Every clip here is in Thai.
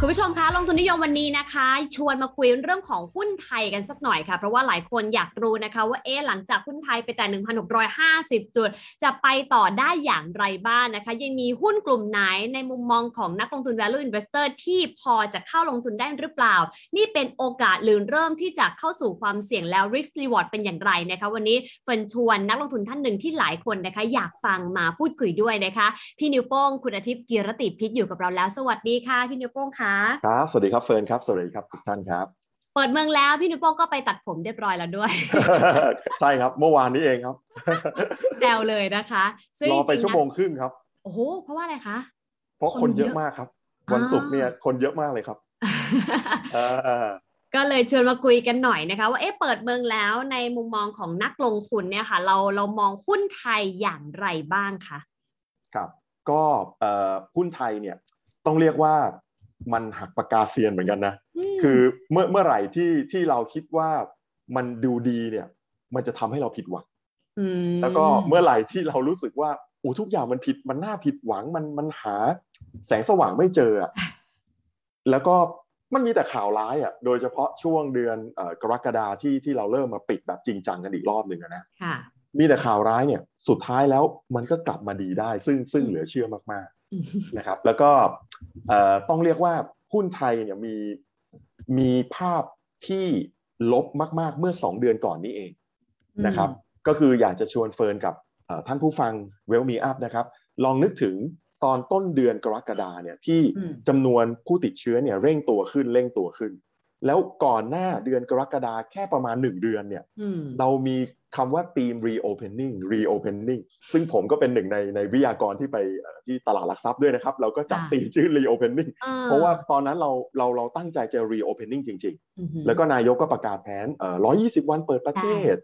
คุณผู้ชมคะลงทุนนิยมวันนี้นะคะ ชวนมาคุยเรื่องของหุ้นไทยกันสักหน่อยค่ะ เพราะว่าหลายคนอยากรู้นะคะว่าเอ๊หลังจากหุ้นไทยไปแต่ 1,650 จุด จะไปต่อได้อย่างไรบ้างนนะคะ ยังมีหุ้นกลุ่มไหนในมุมมองของนักลงทุน value investor ที่พอจะเข้าลงทุนได้หรือเปล่า นี่เป็นโอกาสหรือเริ่มที่จะเข้าสู่ความเสี่ยงแล้ว risk reward เป็นอย่างไรนะคะ วันนี้เฟินชวนนักลงทุนท่านหนึ่งที่หลายคนนะคะ อยากฟังมาพูดคุยด้วยนะคะพี่นิวโป้งคุณอาทิตย์กีรติพิษอยู่กับเราแล้ว สวัสดีค่ะพี่นิวโป้งค่ะครับ สวัสดีครับเฟิร์นครับ สวัสดีครับทุกท่านครับ เปิดเมืองแล้วพี่นุโป้งก็ไปตัดผมเรียบร้อยแล้วด้วย ใช่ครับ เมื่อวานนี้เองครับ แซวเลยนะคะรอไปชั่วโมงครึ่งครับ โอ้โห เพราะว่าอะไรคะ เพราะคนเยอะมากครับ วันศุกร์เนี่ยคนเยอะมากเลยครับก็เลยชวนมาคุยกันหน่อยนะคะว่าเอ๊ะเปิดเมืองแล้วในมุมมองของนักลงทุนเนี่ยค่ะ เราเรามองหุ้นไทยอย่างไรบ้างคะครับ ก็หุ้นไทยเนี่ยต้องเรียกว่า มันหักปากกาเซียนเหมือนกันนะ คือเมื่อเมื่อไหร่ที่ที่เราคิดว่ามันดูดีเนี่ย มันจะทำให้เราผิดหวังแล้วก็เมื่อไหร่ที่เรารู้สึกว่าโอ้ทุกอย่างมันผิดมันน่าผิดหวังมันมันหาแสงสว่างไม่เจออะแล้วก็มันมีแต่ข่าวร้ายอะ โดยเฉพาะช่วงเดือนกรกฎาที่ที่เราเริ่มมาปิดแบบจริงจังกันอีกรอบหนึ่งนะมีแต่ข่าวร้ายเนี่ย สุดท้ายแล้วมันก็กลับมาดีได้ ซึ่งซึ่งเหลือเชื่อมาก นะครับ แล้วก็ต้องเรียกว่าหุ้นไทยเนี่ยมีมีภาพที่ลบมาก ๆ เมื่อ 2 เดือนก่อนนี้เองนะครับ ก็คืออยากจะชวนเฟิร์นกับท่านผู้ฟังเวลมีอัพนะครับ ลองนึกถึงตอนต้นเดือนกรกฎาเนี่ยที่จำนวนผู้ติดเชื้อเนี่ยเร่งตัวขึ้นเร่งตัวขึ้น แล้วก่อนหน้าเดือนกรกฎาแค่ประมาณ1เดือนเนี่ยเรามี คำว่า team reopening reopening ซึ่งผมก็เป็นหนึ่งในในวิทยากรที่ไปที่ตลาดหลักทรัพย์ด้วยนะครับ เราก็จับตีมชื่อ reopening เพราะว่าตอนนั้นเราเราเราตั้งใจจะ reopening จริง ๆ แล้วก็นายกก็ประกาศแผนเอ่อ120 วันเปิดประเทศ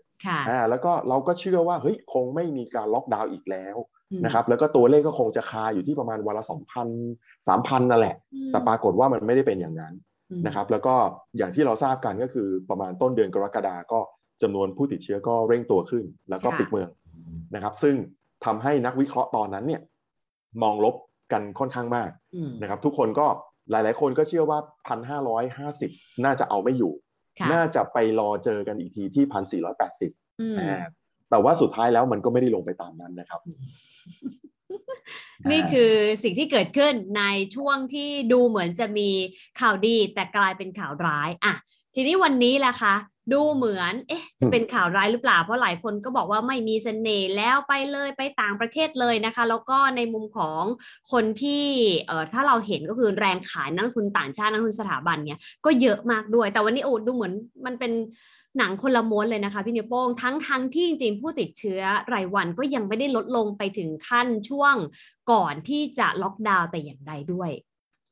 อ่าแล้วก็เราก็เชื่อว่าเฮ้ยคงไม่มีการล็อกดาวน์อีกแล้วนะครับแล้วก็ตัวเลขก็คงจะคาอยู่ที่ประมาณวันละ2,000 3,000นั่นแหละ แต่ปรากฏว่ามันไม่ได้เป็นอย่างนั้นนะครับแล้วก็อย่างที่เราทราบกันก็คือประมาณต้นเดือนกรกฎาก็ จำนวนผู้ติดเชื้อก็เร่งตัวขึ้น แล้วก็ปิดเมืองนะครับ ซึ่งทำให้นักวิเคราะห์ตอนนั้นเนี่ย มองลบกันค่อนข้างมากนะครับ ทุกคนก็หลาย ๆ คนก็เชื่อว่าพันห้าร้อยห้าสิบน่าจะเอาไม่อยู่ น่าจะไปรอเจอกันอีกทีที่พันสี่ร้อยแปดสิบแต่ว่าสุดท้ายแล้วมันก็ไม่ได้ลงไปตามนั้นนะครับ นี่คือสิ่งที่เกิดขึ้นในช่วงที่ดูเหมือนจะมีข่าวดีแต่กลายเป็นข่าวร้ายอะทีนี้วันนี้แหละคะ ดูเหมือน เอ๊ะ จะเป็นข่าวร้ายหรือเปล่า เพราะหลายคนก็บอกว่าไม่มีเสน่ห์แล้วไปเลยไปต่างประเทศเลยนะคะ แล้วก็ในมุมของคนที่เอ่อถ้าเราเห็นก็คือแรงขายนักทุนต่างชาตินักทุนสถาบันเนี่ยก็เยอะมากด้วย แต่วันนี้โอ้ดูเหมือนมันเป็นหนังคนละม้วนเลยนะคะพี่นิวโป้งทั้งทั้งที่จริงๆผู้ติดเชื้อรายวันก็ยังไม่ได้ลดลงไปถึงขั้นช่วงก่อนที่จะล็อกดาวน์แต่อย่างใดด้วย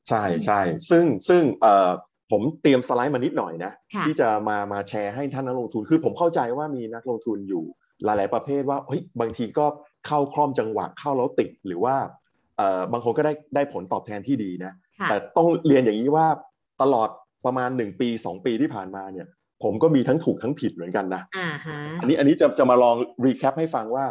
ใช่ใช่ซึ่งซึ่งเอ่อ ผมเตรียมสไลด์มานิดหน่อยนะที่จะมามาแชร์ให้ท่านนักลงทุน คือผมเข้าใจว่ามีนักลงทุนอยู่หลาย ๆ ประเภทว่าเฮ้ยบางทีก็เข้าคร่อมจังหวะเข้าแล้วติดหรือว่าเอ่อบางคนก็ได้ได้ผลตอบแทนที่ดีนะแต่ต้องเรียนอย่างนี้ว่าตลอดประมาณ 1 ปี 2 ปีที่ผ่านมาเนี่ย ผมก็มีทั้งถูกทั้งผิดเหมือนกันนะอันนี้อันนี้จะจะมาลอง recap ให้ฟังว่า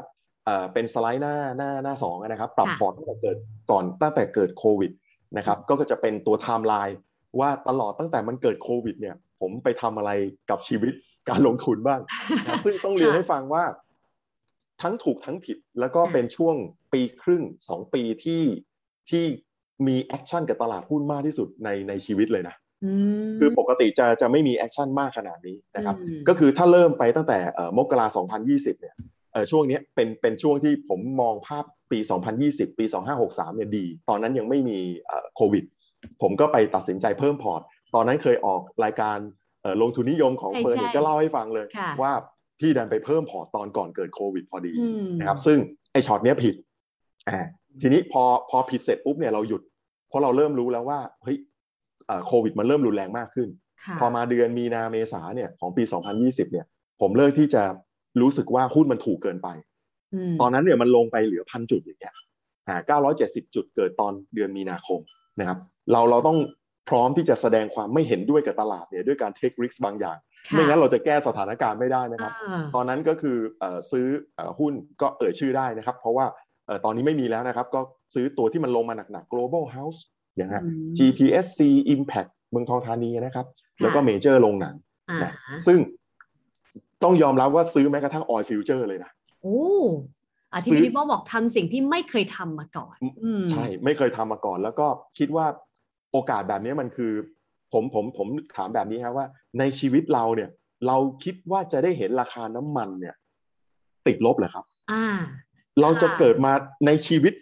เอ่อเป็นสไลด์หน้าหน้าหน้าสองนะครับ ปรับพอร์ตตั้งแต่เกิดก่อนตั้งแต่เกิดโควิดนะครับก็จะเป็นตัวไทม์ไลน์ ว่าตลอดตั้งแต่มันเกิดโควิดเนี่ย ผมไปทำอะไรกับชีวิตการลงทุนบ้าง ซึ่งต้องเรียนให้ฟังว่า ทั้งถูกทั้งผิดแล้วก็เป็นช่วงปีครึ่งสองปีที่ที่มี action กับตลาดหุ้นมากที่สุดในในชีวิตเลยนะคือปกติจะจะไม่มี action มากขนาดนี้นะครับ ก็คือถ้าเริ่มไปตั้งแต่มกรา2020เนี่ยช่วงนี้เป็นเป็นช่วงที่ผมมองภาพปี 2020 ปี 2563เนี่ยดี ตอนนั้นยังไม่มีโควิด ผมก็ไปตัดสินใจเพิ่มพอร์ต ตอนนั้นเคยออกรายการลงทุนนิยมของเฟิร์นก็เล่าให้ฟังเลย ว่าพี่ดันไปเพิ่มพอร์ตตอนก่อนเกิดโควิดพอดีนะครับ ซึ่งไอช็อตเนี้ยผิดอ่าทีนี้พอพอผิดเสร็จปุ๊บเนี่ยเราหยุด เพราะเราเริ่มรู้แล้วว่าเฮ้ยโควิดมันเริ่มรุนแรงมากขึ้น พอมาเดือนมีนาเมษาเนี่ยของปี 2020 เนี่ย ผมเลิกที่จะรู้สึกว่าหุ้นมันถูกเกินไป ตอนนั้นเนี่ยมันลงไปเหลือพันจุดอย่างเงี้ยอ่า970 จุดเกิดตอนเดือนมีนาคม นะครับเราเราต้องพร้อมที่จะแสดงความไม่เห็นด้วยกับตลาดเนี่ยด้วยการ take risk บางอย่างค่ะไม่งั้นเราจะแก้สถานการณ์ไม่ได้นะครับอ่าตอนนั้นก็คือเอ่อซื้อเอ่อหุ้นก็เอ่ยชื่อได้นะครับ เพราะว่าเอ่อตอนนี้ไม่มีแล้วนะครับ ก็ซื้อตัวที่มันลงมาหนักๆ global house อย่างฮะอืม GPSC Impact เมืองทองธานีนะครับ แล้วก็เมเจอร์ลงหนังอ่านะซึ่งต้องยอมรับว่าซื้อแม้กระทั่ง oil future เลยนะโอ้อา ที่ซื้อพี่ป้อบอกทำสิ่งที่ไม่เคยทำมาก่อนอืมใช่ไม่เคยทำมาก่อน แล้วก็คิดว่าโอกาสแบบนี้มันคือ ผมผมผมถามแบบนี้ครับว่า ในชีวิตเราเนี่ย เราคิดว่าจะได้เห็นราคาน้ำมันเนี่ย ติดลบเหรอครับ อ่า เราจะค่ะเกิดมาในชีวิต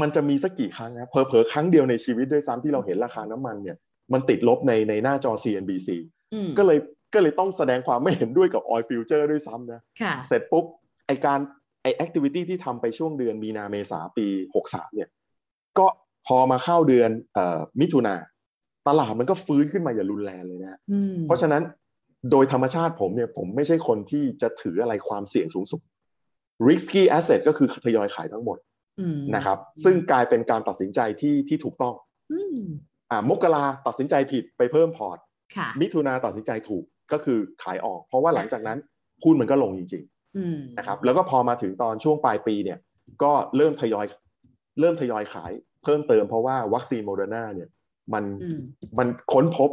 มันจะมีสักกี่ครั้งนะเผลอๆครั้งเดียวในชีวิตด้วยซ้ำที่เราเห็นราคาน้ำมันเนี่ย มันติดลบในในหน้าจอ CNBC อืมก็เลยก็เลยต้องแสดงความไม่เห็นด้วยกับ oil future ด้วยซ้ำนะค่ะเสร็จปุ๊บไอการไอ activity ที่ทำไปช่วงเดือนมีนาเมษาปี63เนี่ยก็พอมาเข้าเดือนเอ่อมิถุนาตลาดมันก็ฟื้นขึ้นมาอย่างรุนแรงเลยนะฮะอืมเพราะฉะนั้นโดยธรรมชาติผมเนี่ยผมไม่ใช่คนที่จะถืออะไรความเสี่ยงสูงสุด risky asset ก็คือทยอยขายทั้งหมดอืมนะครับ ซึ่งกลายเป็นการตัดสินใจที่ที่ถูกต้องอืมอ่ามกราตัดสินใจผิดไปเพิ่มพอร์ตค่ะมิถุนาตัดสินใจถูกก็คือขายออก เพราะว่าหลังจากนั้นหุ้นมันก็ลงจริงๆอืม นะครับแล้วก็พอมาถึงตอนช่วงปลายปีเนี่ยก็เริ่มทยอยเริ่มทยอยขายเพิ่มเติมเพราะว่าวัคซีนโมเดอร์นาเนี่ยมันอืมมันค้นพบ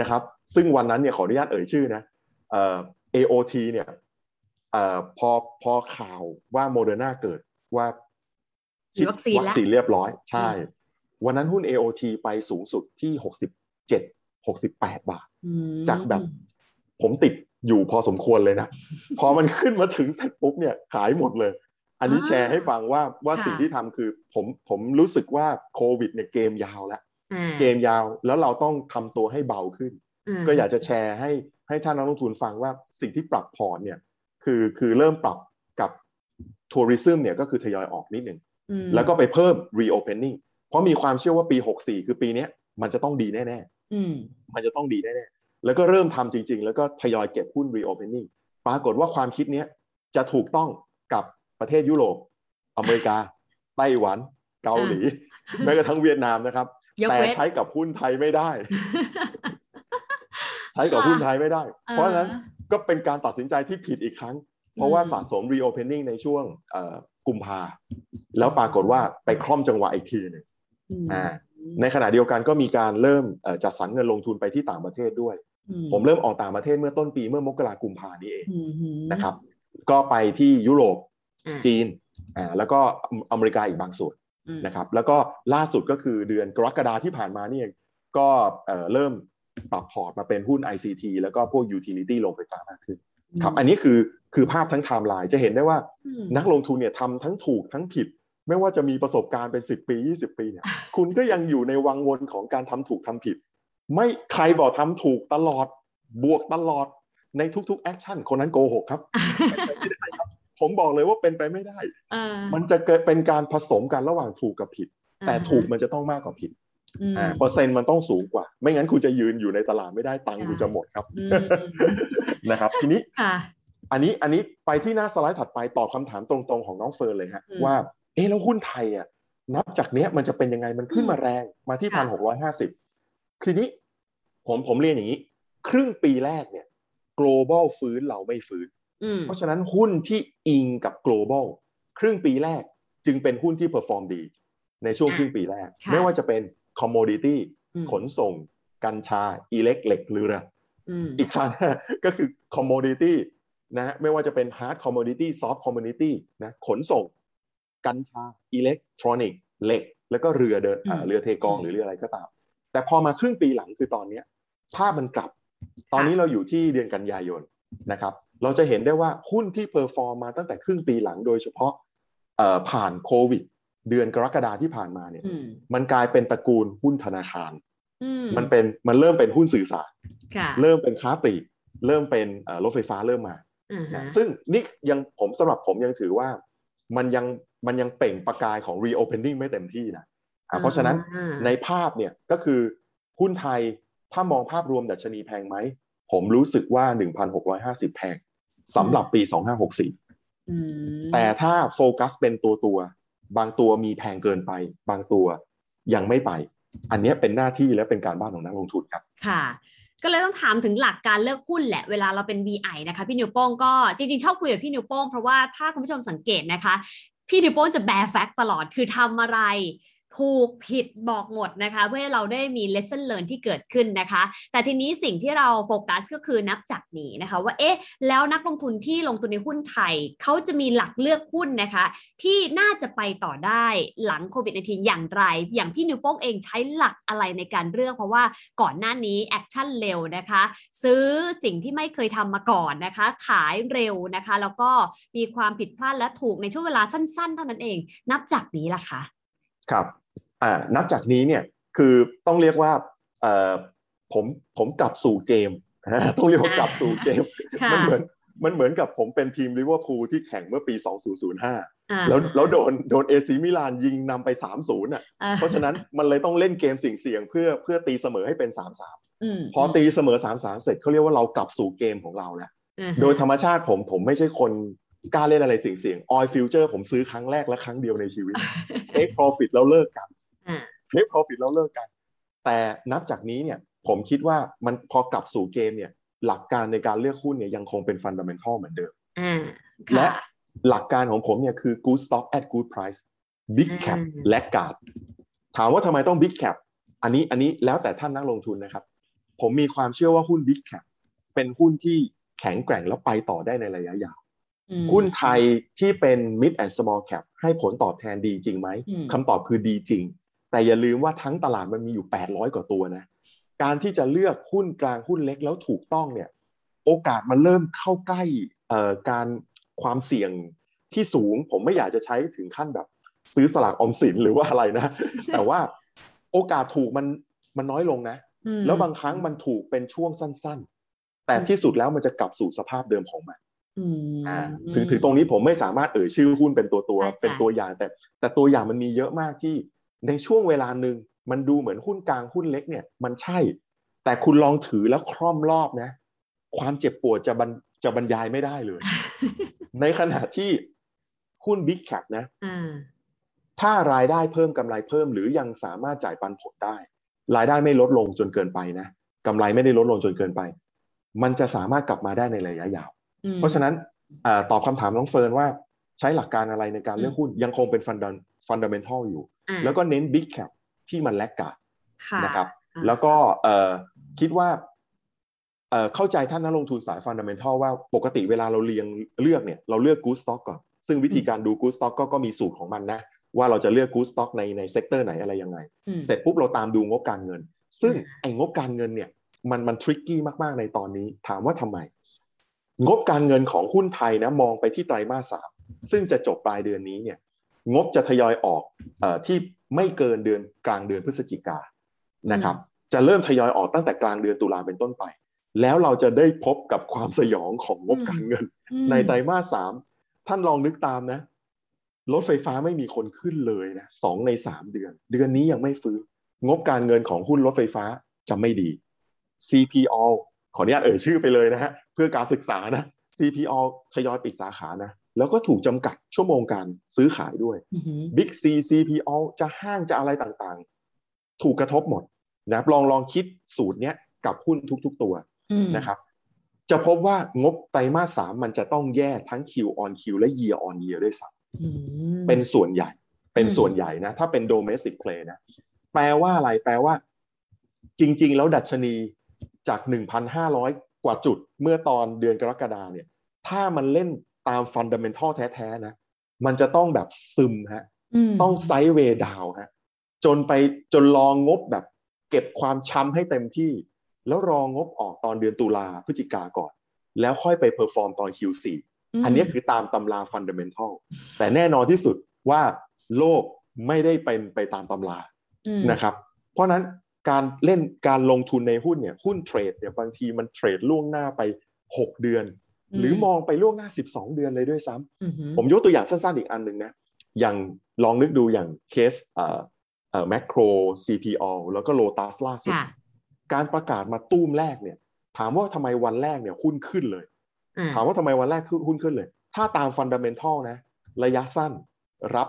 นะครับ ซึ่งวันนั้นเนี่ยขออนุญาตเอ่ยชื่อนะเอ่อ AOT เนี่ยเอ่อพอพอข่าวว่าโมเดอร์นาเกิดว่ามีวัคซีนแล้ววัคซีนเรียบร้อยใช่ วันนั้นหุ้น AOT ไปสูงสุดที่67 68บาทอืมจากแบบผมติด อยู่พอสมควรเลยนะ พอมันขึ้นมาถึงเสร็จปุ๊บเนี่ยขายหมดเลย อันนี้อ่าแชร์ให้ฟังว่าว่าค่ะสิ่งที่ทำคือผมผมรู้สึกว่าโควิดเนี่ยเกมยาวแล้วอ่าเกมยาวแล้วเราต้องทำตัวให้เบาขึ้นมก็อยากจะแชร์ให้ให้ท่านนักลงทุนฟังว่าสิ่งที่ปรับพอร์ตเนี่ยคือคือเริ่มปรับกับทัวริซึมเนี่ยก็คือทยอยออกนิดหนึ่งอืมแล้วก็ไปเพิ่ม reopening เพราะมีความเชื่อว่าปี 64 คือปีเนี้ยมันจะต้องดีแน่ๆอืมมันจะต้องดีแน่ๆ แล้วก็เริ่มทำจริง ๆ แล้วก็ทยอยเก็บหุ้น reopening ปรากฏว่าความคิดเนี้ยจะถูกต้องกับประเทศยุโรป อเมริกา ไต้หวัน เกาหลี แม้กระทั่งเวียดนามนะครับยกแต่เว้นใช้กับหุ้นไทยไม่ได้ ใช้กับหุ้นไทยไม่ได้ เพราะฉะนั้นก็เป็นการตัดสินใจที่ผิดอีกครั้ง เพราะว่าสะสม reopening ในช่วงเอ่อกุมภาแล้วปรากฏว่าไปคล่อมจังหวะอีกทีหนึ่งอืมอ่าในขณะเดียวกันก็มีการเริ่มเอ่อจัดสรรเงินลงทุนไปที่ต่างประเทศด้วยอื ผมเริ่มออกต่างประเทศเมื่อต้นปีเมื่อมกรากุมภานี้เองอืมอืมนะครับ ก็ไปที่ยุโรปอ่าจีนอ่าแล้วก็อเมริกาอีกบางส่วนอืมนะครับ แล้วก็ล่าสุดก็คือเดือนกรกฎาที่ผ่านมานี่เองก็เอ่อเริ่มปรับพอร์ตมาเป็นหุ้น ICT แล้วก็พวก utility โรงไฟฟ้ามากขึ้นครับอันนี้คือคือภาพทั้งไทม์ไลน์จะเห็นได้ว่าอืมนักลงทุนเนี่ยทำทั้งถูกทั้งผิด ไม่ว่าจะมีประสบการณ์เป็น 10 ปี 20 ปีเนี่ยคุณก็ยังอยู่ในวังวนของการทำถูกทำผิด ไม่ใครบอกทำถูกตลอดบวกตลอดในทุกๆ action คนนั้นโกหกครับเป็นไปไม่ได้ครับ ผมบอกเลยว่าเป็นไปไม่ได้เออมันจะเกิดเป็นการผสมกันระหว่างถูกกับผิด แต่อ่าฮะถูกมันจะต้องมากกว่าผิดอืมอ่าเปอร์เซ็นต์มันต้องสูงกว่า ไม่งั้นคุณจะยืนอยู่ในตลาดไม่ได้ตังค์คุณจะหมดครับอืมนะครับ ทีนี้ค่ะอันนี้อันนี้ไปที่หน้าสไลด์ถัดไปตอบคำถามตรงๆของน้องเฟิร์นเลยฮะอืมว่า เอ๊ะแล้วหุ้นไทยอะนับจากเนี้ยมันจะเป็นยังไงมันขึ้นมาแรงมาที่ค่ะพันหกร้อยห้าสิบ ทีนี้ผมผมเรียนอย่างนี้ ครึ่งปีแรกเนี่ย global ฟื้นเราไม่ฟื้นอืมเพราะฉะนั้นหุ้นที่อิงกับ global ครึ่งปีแรกจึงเป็นหุ้นที่ perform ดี ในช่วงอะครึ่งปีแรกค่ะไม่ว่าจะเป็น commodity อืมขนส่ง กัญชาอิเล็กเหล็กเรืออืมอีกครั้งก็คือ commodity นะฮะไม่ว่าจะเป็น hard commodity soft commodity นะขนส่ง กัญชาอิเล็กทรอนิกส์เหล็ก แล้วก็เรือเดินอ่าอืมเรือเทกองหรือเรืออะไรก็ตาม แต่พอมาครึ่งปีหลังคือตอนเนี้ยภาพมันกลับ ตอนนี้เราอยู่ที่เดือนกันยายนนะครับเราจะเห็นได้ว่าหุ้นที่ perform มาตั้งแต่ครึ่งปีหลังโดยเฉพาะเอ่อผ่านโควิด เดือนกรกฎาที่ผ่านมาเนี่ยอืมมันกลายเป็นตระกูลหุ้นธนาคารอืมมันเป็นมันเริ่มเป็นหุ้นสื่อสารค่ะเริ่มเป็นค้าปลีกเริ่มเป็นเอ่อรถไฟฟ้าเริ่มมาอ่าฮะนะซึ่งนี่ยังผมสำหรับผมยังถือว่ามันยังมันยังเปล่งประกายของ reopening ไม่เต็มที่นะอะ เพราะฉะนั้นอ่าในภาพเนี่ยก็คือหุ้นไทยถ้ามองภาพรวมดัชนีแพงไหม ผมรู้สึกว่า 1,650 แพงสำหรับปี 2564อืมแต่ถ้าโฟกัสเป็นตัวตัว บางตัวมีแพงเกินไป บางตัวยังไม่ไป อันเนี้ยเป็นหน้าที่และเป็นการบ้านของนักลงทุนครับ ค่ะก็เลยต้องถามถึงหลักการเลือกหุ้นแหละเวลาเราเป็น VI นะคะพี่นิวโป้งก็จริงๆ ชอบคุยกับพี่นิวโป้งเพราะว่าถ้าคุณผู้ชมสังเกตนะคะ พี่นิวโป้งจะ bare fact ตลอดคือทำอะไร ถูกผิดบอกหมดนะคะ เพื่อให้เราได้มี lesson learn ที่เกิดขึ้นนะคะ แต่ทีนี้สิ่งที่เราโฟกัสก็คือนับจากนี้นะคะ ว่าเอ๊ะแล้วนักลงทุนที่ลงทุนในหุ้นไทยเขาจะมีหลักเลือกหุ้นนะคะ ที่น่าจะไปต่อได้หลังโควิด -19 อย่างไร อย่างพี่นิวโป้งเองใช้หลักอะไรในการเลือก เพราะว่าก่อนหน้านี้ action เร็วนะคะ ซื้อสิ่งที่ไม่เคยทำมาก่อนนะคะ ขายเร็วนะคะ แล้วก็มีความผิดพลาดและถูกในช่วงเวลาสั้น ๆ เท่านั้นเอง นับจากนี้ล่ะคะครับ อ่านับจากนี้เนี่ยคือต้องเรียกว่าเอ่อผมผมกลับสู่เกมต้องเรียกว่ากลับสู่เกมค่ะมันเหมือนมันเหมือนกับผมเป็นทีมลิเวอร์พูลที่แข่งเมื่อปี 2005อ่าแล้วแล้วโดนโดนเอซีมิลานยิงนำไป 3-0อะอ่เพราะฉะนั้นมันเลยต้องเล่นเกมเสี่ยงๆเพื่อเพื่อตีเสมอให้เป็น 3-3มพอตีเสมอ 3-3 เสร็จเขาเรียกว่าเรากลับสู่เกมของเราแล้วอ่าฮะโดยธรรมชาติผมผมไม่ใช่คนกล้าเล่นอะไรเสี่ยงๆ oil future ผมซื้อครั้งแรกและครั้งเดียวในชีวิต take profit แล้วเลิกกั นอ่า take profit แล้วเลิกกัน แต่นับจากนี้เนี่ยผมคิดว่ามันพอกลับสู่เกมเนี่ยหลักการในการเลือกหุ้นเนี่ยยังคงเป็น fundamental เหมือนเดิมอ่าและค่ะหลักการของผมเนี่ยคือ good stock at good price big cap อืมและ guard ถามว่าทำไมต้อง big cap อันนี้อันนี้แล้วแต่ท่านนักลงทุนนะครับ ผมมีความเชื่อว่าหุ้น big cap เป็นหุ้นที่แข็งแกร่งแล้วไปต่อได้ในระยะยาวอืมหุ้นไทยที่เป็น mid and small cap ให้ผลตอบแทนดีจริงไหมอืมคำตอบคือดีจริง แต่อย่าลืมว่าทั้งตลาดมันมีอยู่ 800 กว่าตัวนะ การที่จะเลือกหุ้นกลางหุ้นเล็กแล้วถูกต้องเนี่ย โอกาสมันเริ่มเข้าใกล้เอ่อการความเสี่ยงที่สูง ผมไม่อยากจะใช้ถึงขั้นแบบ ซื้อสลากออมสินหรือว่าอะไรนะ แต่ว่าโอกาสถูกมันมันน้อยลงนะอืมแล้วบางครั้งมันถูกเป็นช่วงสั้น ๆ แต่ที่สุดแล้วมันจะกลับสู่สภาพเดิมของมันอืมอ่าถึงถึงตรงนี้ผมไม่สามารถเอ่ยชื่อหุ้นเป็นตัวตัวเข้าใจเป็นตัวอย่างแต่ แต่ตัวอย่างมันมีเยอะมากที่ ในช่วงเวลาหนึ่งมันดูเหมือนหุ้นกลางหุ้นเล็กเนี่ยมันใช่ แต่คุณลองถือแล้วคล่อมรอบนะ ความเจ็บปวดจะบรรจะบรรยายไม่ได้เลย ในขณะที่หุ้น Big Cap นะอ่าถ้ารายได้เพิ่มกำไรเพิ่ม หรือยังสามารถจ่ายปันผลได้ รายได้ไม่ลดลงจนเกินไปนะกำไรไม่ได้ลดลงจนเกินไป มันจะสามารถกลับมาได้ในระยะยาวอืมเพราะฉะนั้นอาตอบคำถามน้องเฟิร์นว่า ใช้หลักการอะไรในการเลือกหุ้นยังคงเป็นฟันดันฟันดัมเบลทัลอยู่อ่า แล้วก็เน้น Big Cap ที่มัน laggard ค่ะนะครับอ่าแล้วก็เอ่อคิดว่าเอ่อเข้าใจท่านนักลงทุนสาย fundamental ว่าปกติเวลาเราเรียงเลือกเนี่ยเราเลือก Good Stock ก่อน ซึ่งวิธีการดู Good Stock ก็ก็มีสูตรของมันนะ ว่าเราจะเลือก Good Stock ในใน sector ไหนอะไรยังไงอืมเสร็จปุ๊บเราตามดูงบการเงิน ซึ่งอืมไอ้งบการเงินเนี่ยมันมัน tricky มากๆในตอนนี้ถามว่าทำไม งบการเงินของหุ้นไทยนะมองไปที่ไตรมาสสามซึ่งจะจบปลายเดือนนี้เนี่ย งบจะทยอยออกเออที่ไม่เกินเดือนกลางเดือนพฤศจิกานะครับ จะเริ่มทยอยออกตั้งแต่กลางเดือนตุลาเป็นต้นไป แล้วเราจะได้พบกับความสยองของงบการเงินอืมในไตรมาสสามท่านลองนึกตามนะ รถไฟฟ้าไม่มีคนขึ้นเลยนะสองในสามเดือน เดือนนี้ยังไม่ฟื้นงบการเงินของหุ้นรถไฟฟ้าจะไม่ดี CPO ขออนุญาตเอ่ยชื่อไปเลยนะฮะเพื่อการศึกษานะ CPO ทยอยปิดสาขานะ แล้วก็ถูกจำกัดชั่วโมงการซื้อขายด้วยอือหือ Big C CPO จะห้างจะอะไรต่างๆ ถูกกระทบหมดนะครับลองลองคิดสูตรเนี้ยกับหุ้นทุก ๆ ตัวอืมนะครับ จะพบว่างบไตรมาสสามมันจะต้องแย่ทั้ง Q on Q และ Year on Year ด้วยซ้อืมำเป็นส่วนใหญ่ เป็นอืมส่วนใหญ่นะ ถ้าเป็น domestic play นะ แปลว่าอะไร แปลว่า จริง ๆ แล้วดัชนีจาก 1,500 กว่าจุดเมื่อตอนเดือนกรกฎาเนี่ย ถ้ามันเล่น ตามฟันดัมเ n นทัลแท้ๆนะมันจะต้องแบบซึมฮะมต้อง sideway down ฮะจนไปจนรองงบแบบเก็บความช้ำให้เต็มที่ แล้วรองบออกตอนเดือนตุลาพฤศจิกาก่อน แล้วค่อยไป perform ตอน Q4 มอันนี้คือตามตำรา fundamental แต่แน่นอนที่สุดว่าโลกไม่ได้เป็นไปตามตำราอืมนะครับ เพราะฉะนั้นการเล่นการลงทุนในหุ้นเนี่ยหุ้นเทรดเนี่ยบางทีมันเทรดล่วงหน้าไป 6 เดือน หรือมองไปล่วงหน้า 12 เดือนเลยด้วยซ้ำอือหือผมยกตัวอย่างสั้นๆอีกอันหนึ่งนะ อย่างลองนึกดูอย่างเคสเอ่อเอ่อแมคโคร CPO แล้วก็โลตัสล่าสุดค่ะการประกาศมาตุ้มแรกเนี่ย ถามว่าทำไมวันแรกเนี่ยหุ้นขึ้นเลยอ่าถามว่าทำไมวันแรกหุ้นขึ้นเลย ถ้าตามฟันดัมเ n นทัลนะ ระยะสั้นรับ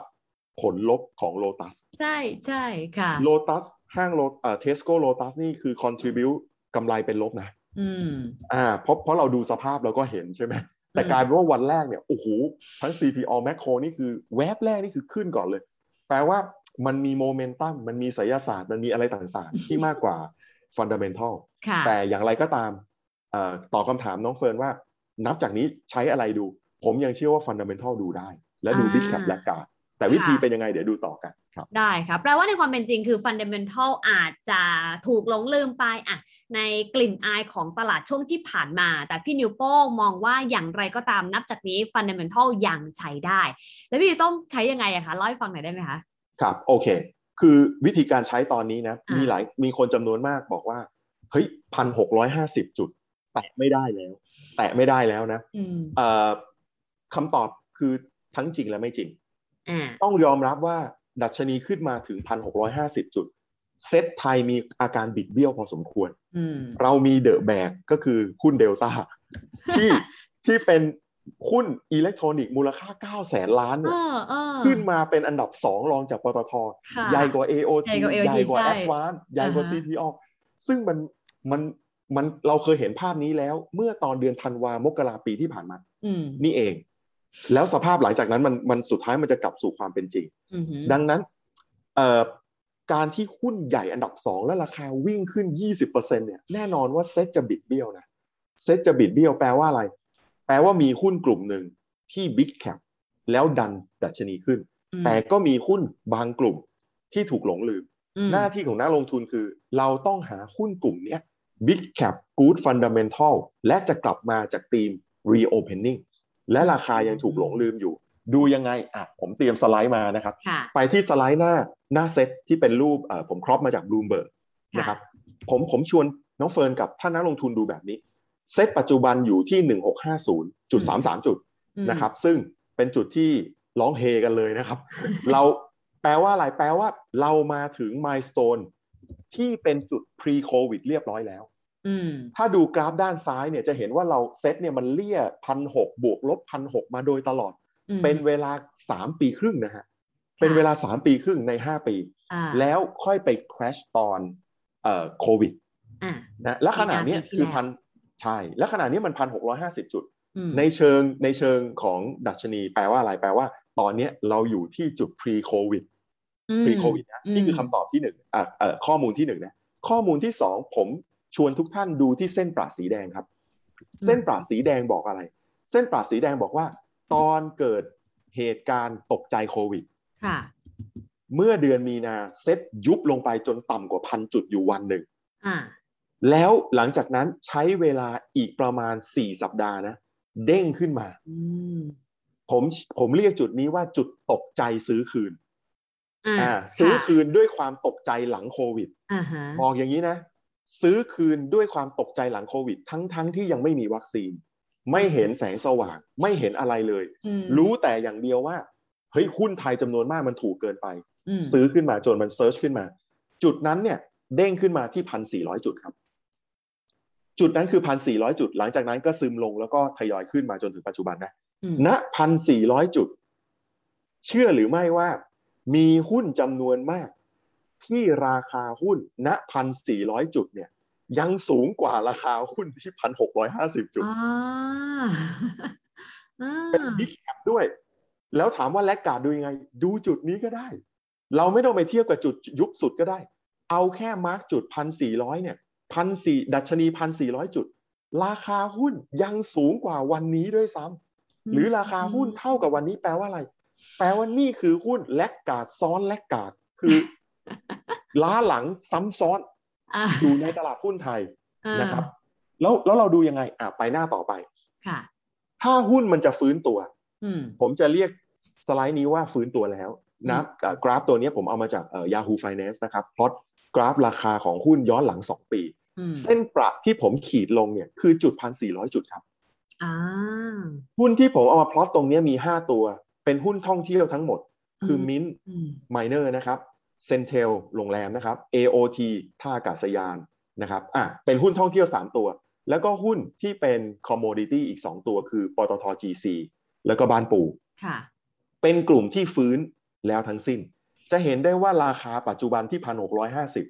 ผลลบของ Lotus ใช่ใช่ค่ะ Lotus ห้างโลเอ่อ Tesco Lotus นี่คือ contribute กำไรเป็นลบนะ อืมอ่าเพราะเพราะเราดูสภาพเราก็เห็นใช่ไหมแต่อืมกลายเป็นว่าวันแรกเนี่ยโอ้โหทั้ง CPO Macro นี่คือแวบแรกนี่คือขึ้นก่อนเลย แปลว่ามันมีโมเมนตัมมันมีไสยศาสตร์มันมีอะไรต่างๆ ที่มากกว่า Fundamental ค่ะแต่อย่างไรก็ตามเอ่อตอบคำถามน้องเฟิร์นว่า นับจากนี้ใช้อะไรดู ผมยังเชื่อว่า Fundamental ดูได้ และดูอ่า Big Cap และกาดแต่วิธีค่ะเป็นยังไงเดี๋ยวดูต่อกันครับ ได้ค่ะแปลว่าในความเป็นจริงคือ Fundamental อาจจะถูกหลงลืมไปอะในกลิ่นอายของตลาดช่วงที่ผ่านมา แต่พี่นิวโป้งมองว่าอย่างไรก็ตามนับจากนี้ Fundamental ยังใช้ได้ แล้วพี่ต้องใช้ยังไงอะคะเล่าให้ฟังหน่อยได้ไหมคะ ครับโอเค คือวิธีการใช้ตอนนี้นะอ่ามีมีหลายมีคนจำนวนมากบอกว่าเฮ้ยพันหกร้อยห้าสิบจุด แตะไม่ได้แล้ว แตะไม่ได้แล้วนะอืมเอ่อคำตอบคือทั้งจริงและไม่จริงอ่าต้องยอมรับว่า ดัชนีขึ้นมาถึงพันหกร้อยห้าสิบจุด เซตไทยมีอาการบิดเบี้ยวพอสมควรอืมเรามีเดอะแบกก็คือหุ้นเดลต้าที่ที่เป็นหุ้นอิเล็กทรอนิกส์มูลค่า 9 แสนล้านเอเนี่ยอเออขึ้นมาเป็นอันดับสองรองจากปตทค่ะใหญ่กว่า AOT ใหญ่กว่า AOT ใหญ่กว่าใช่ Advance ใหญ่กว่าอ่าฮะ CTO ซึ่งมันมันมันเราเคยเห็นภาพนี้แล้วเมื่อตอนเดือนธันวามกราปีที่ผ่านมาอืมนี่เอง แล้วสภาพหลังจากนั้นมันมันสุดท้ายมันจะกลับสู่ความเป็นจริงอืมดังนั้นเอ่อการที่หุ้นใหญ่อันดับสองและราคาวิ่งขึ้น 20%เนี่ยแน่นอนว่าเซ็ตจะบิดเบี้ยวนะเซ็ตจะบิดเบี้ยวแปลว่าอะไร แปลว่ามีหุ้นกลุ่มหนึ่งที่ Big Cap แล้วดันดัชนีขึ้นอืมแต่ก็มีหุ้นบางกลุ่มที่ถูกหลงลืมอืม หน้าที่ของนักลงทุนคือ เราต้องหาหุ้นกลุ่มเนี้ย Big Cap Good Fundamental และจะกลับมาจาก theme Reopening และราคายังถูกหลงลืมอยู่ ดูยังไงอะผมเตรียมสไลด์มานะครับค่ะไปที่สไลด์หน้าหน้าเซตที่เป็นรูปเอ่อผม crop มาจากบลูมเบิร์กนะครับผมผมชวนน้องเฟิร์นกับท่านนักลงทุนดูแบบนี้ เซตปัจจุบันอยู่ที่1650.33จุดอืมนะครับ ซึ่งเป็นจุดที่ร้องเฮกันเลยนะครับ เราแปลว่าอะไรแปลว่าเรามาถึงมายสเตนที่เป็นจุด pre covid เรียบร้อยแล้วอืม ถ้าดูกราฟด้านซ้ายเนี่ยจะเห็นว่าเราเซตเนี่ยมันเลี่ยพันหกบวกลบพันหกมาโดยตลอดอืมเป็นเวลาสามปีครึ่งนะฮะ เป็นเวลาสามปีครึ่งในห้าปีอ่าแล้วค่อยไป crash ตอนเอ่อโควิดอ่านะและขณะเนี้ยปีที่คือแล้วพันใช่ และขณะนี้มันพันหกร้อยห้าสิบจุดอืมในเชิงในเชิงของดัชนีแปลว่าอะไรแปลว่า ตอนเนี้ยเราอยู่ที่จุด pre covid อืม pre covid นะอืมนี่คือคำตอบที่หนึ่งอะเอ่อข้อมูลที่หนึ่งนะข้อมูลที่สองผม ชวนทุกท่านดูที่เส้นประสีแดงครับ เส้นประสีแดงบอกอะไร เส้นประสีแดงบอกว่า ตอนเกิดเหตุการณ์ตกใจโควิดค่ะ เมื่อเดือนมีนาเซ็ตยุบลงไปจนต่ำกว่าพันจุดอยู่วันหนึ่งอ่าแล้วหลังจากนั้นใช้เวลาอีกประมาณ4สัปดาห์นะ เด้งขึ้นมาอืมผมผมเรียกจุดนี้ว่าจุดตกใจซื้อคืน อ่าอ่าซื้อค่ะคืนด้วยความตกใจหลังโควิดอ่าฮะบอกอย่างนี้นะ ซื้อคืนด้วยความตกใจหลังโควิด ทั้งทั้งที่ยังไม่มีวัคซีน ไม่เห็นแสงสว่าง ไม่เห็นอะไรเลยอืมรู้แต่อย่างเดียวว่าเฮ้ยหุ้นไทยจำนวนมากมันถูกเกินไปอืมซื้อขึ้นมาจนมันเซิร์ชขึ้นมา จุดนั้นเนี่ย เด้งขึ้นมาที่พันสี่ร้อยจุดครับ จุดนั้นคือพันสี่ร้อยจุด หลังจากนั้นก็ซึมลงแล้วก็ทยอยขึ้นมาจนถึงปัจจุบันนะอืมณพันสี่ร้อยจุด เชื่อหรือไม่ว่า มีหุ้นจำนวนมาก ที่ราคาหุ้นณพันสี่ร้อยจุดเนี่ย ยังสูงกว่าราคาหุ้นที่พันหกร้อยห้าสิบจุดอ่าอ่าเป็นบิ๊กแคปด้วย แล้วถามว่าแลกการ์ดดูยังไง ดูจุดนี้ก็ได้ เราไม่ต้องไปเทียบกับจุดยุคสุดก็ได้ เอาแค่มาร์กจุดพันสี่ร้อยเนี่ยพันสี่ดัชนีพันสี่ร้อยจุด ราคาหุ้นยังสูงกว่าวันนี้ด้วยซ้ำหรือราคาหุ้นเท่ากับวันนี้แปลว่าอะไร แปลว่านี่คือหุ้นแลกการ์ดซ้อนแลกการ์ดคือ ล้าหลังซ้ำซ้อนอ่าอยู่ในตลาดหุ้นไทยอ่านะครับ แล้วแล้วเราดูยังไงอะไปหน้าต่อไปค่ะ ถ้าหุ้นมันจะฟื้นตัวอืมผมจะเรียกสไลด์นี้ว่าฟื้นตัวแล้วนะเอ่อกราฟตัวนี้ผมเอามาจากเอ่อ Yahoo Finance นะครับพลอตกราฟราคาของหุ้นย้อนหลัง 2 ปีอืมเส้นประที่ผมขีดลงเนี่ยคือจุดพันสี่จุดครับอ่าหุ้นที่ผมเอามาพลอตตรงนี้มี 5 ตัว เป็นหุ้นท่องเที่ยวทั้งหมด คือมมินอืมไมเนอร์นะครับ CENTEL โรงแรมนะครับ AOT ท่าอากาศยานนะครับอะเป็นหุ้นท่องเที่ยว 3 ตัว แล้วก็หุ้นที่เป็น commodity อีก 2 ตัวคือปตท GC แล้วก็บ้านปูค่ะ เป็นกลุ่มที่ฟื้นแล้วทั้งสิ้น จะเห็นได้ว่าราคาปัจจุบันที่พันหกร้อยห้าสิบ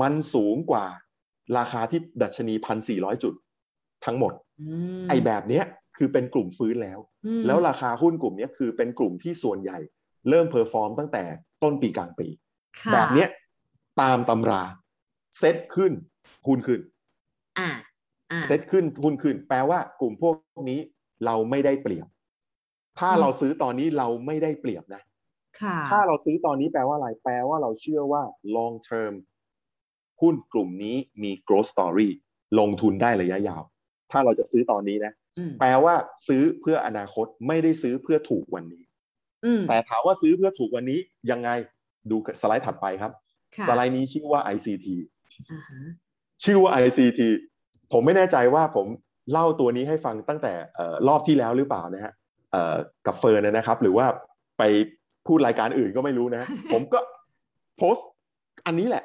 มันสูงกว่าราคาที่ดัชนีพันสี่ร้อยจุดทั้งหมดอืมไอ้แบบเนี้ยคือเป็นกลุ่มฟื้นแล้วอืมแล้วราคาหุ้นกลุ่มเนี้ยคือเป็นกลุ่มที่ส่วนใหญ่ เริ่ม perform ตั้งแต่ต้นปีกลางปีค่ะ แบบเนี้ยตามตำรา เซ็ตขึ้นหุ้นขึ้นอ่าอ่าเซ็ตขึ้นหุ้นขึ้น แปลว่ากลุ่มพวกนี้เราไม่ได้เปรียบ ถ้าเราซื้อตอนนี้เราไม่ได้เปรียบนะค่ะถ้าเราซื้อตอนนี้แปลว่าอะไร แปลว่าเราเชื่อว่า long term หุ้นกลุ่มนี้มี growth story ลงทุนได้ระยะยาว ถ้าเราจะซื้อตอนนี้นะอืมแปลว่าซื้อเพื่ออนาคตไม่ได้ซื้อเพื่อถูกวันนี้อืมแต่ถามว่าซื้อเพื่อถูกวันนี้ยังไง ดูสไลด์ถัดไปครับค่ะสไลด์นี้ชื่อว่า ICT อ่าฮะชื่อว่า ICT ผมไม่แน่ใจว่าผมเล่าตัวนี้ให้ฟังตั้งแต่เอ่อรอบที่แล้วหรือเปล่านะฮะเอ่อกับเฟิร์นนะครับ หรือว่าไปพูดรายการอื่นก็ไม่รู้นะ ผมก็โพสต์อันนี้แหละ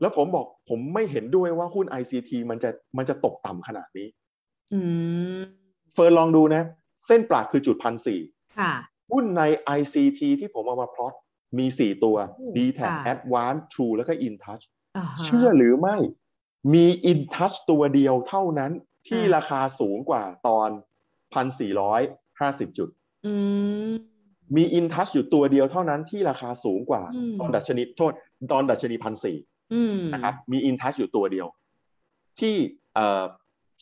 แล้วผมบอกผมไม่เห็นด้วยว่าหุ้น ICT มันจะมันจะตกต่ำขนาดนี้อืมเฟิร์นลองดูนะ เส้นประคือจุดพันสี่ค่ะหุ้นใน ICT ที่ผมเอามาพลอต มี 4 ตัวโอ้ DTAC ค่ะ Advance True แล้วก็ InTouch าฮะเชื่อหรือไม่มี InTouch ตัวเดียวเท่านั้นที่อ่าราคาสูงกว่าตอน 1,450 จุดอืมมี InTouch อยู่ตัวเดียวเท่านั้นที่ราคาสูงกว่าอืมตอนดัชนีโทษ ตอนดัชนีพันสี่อืมนะครับมี InTouch อยู่ตัวเดียว ที่เอ่อ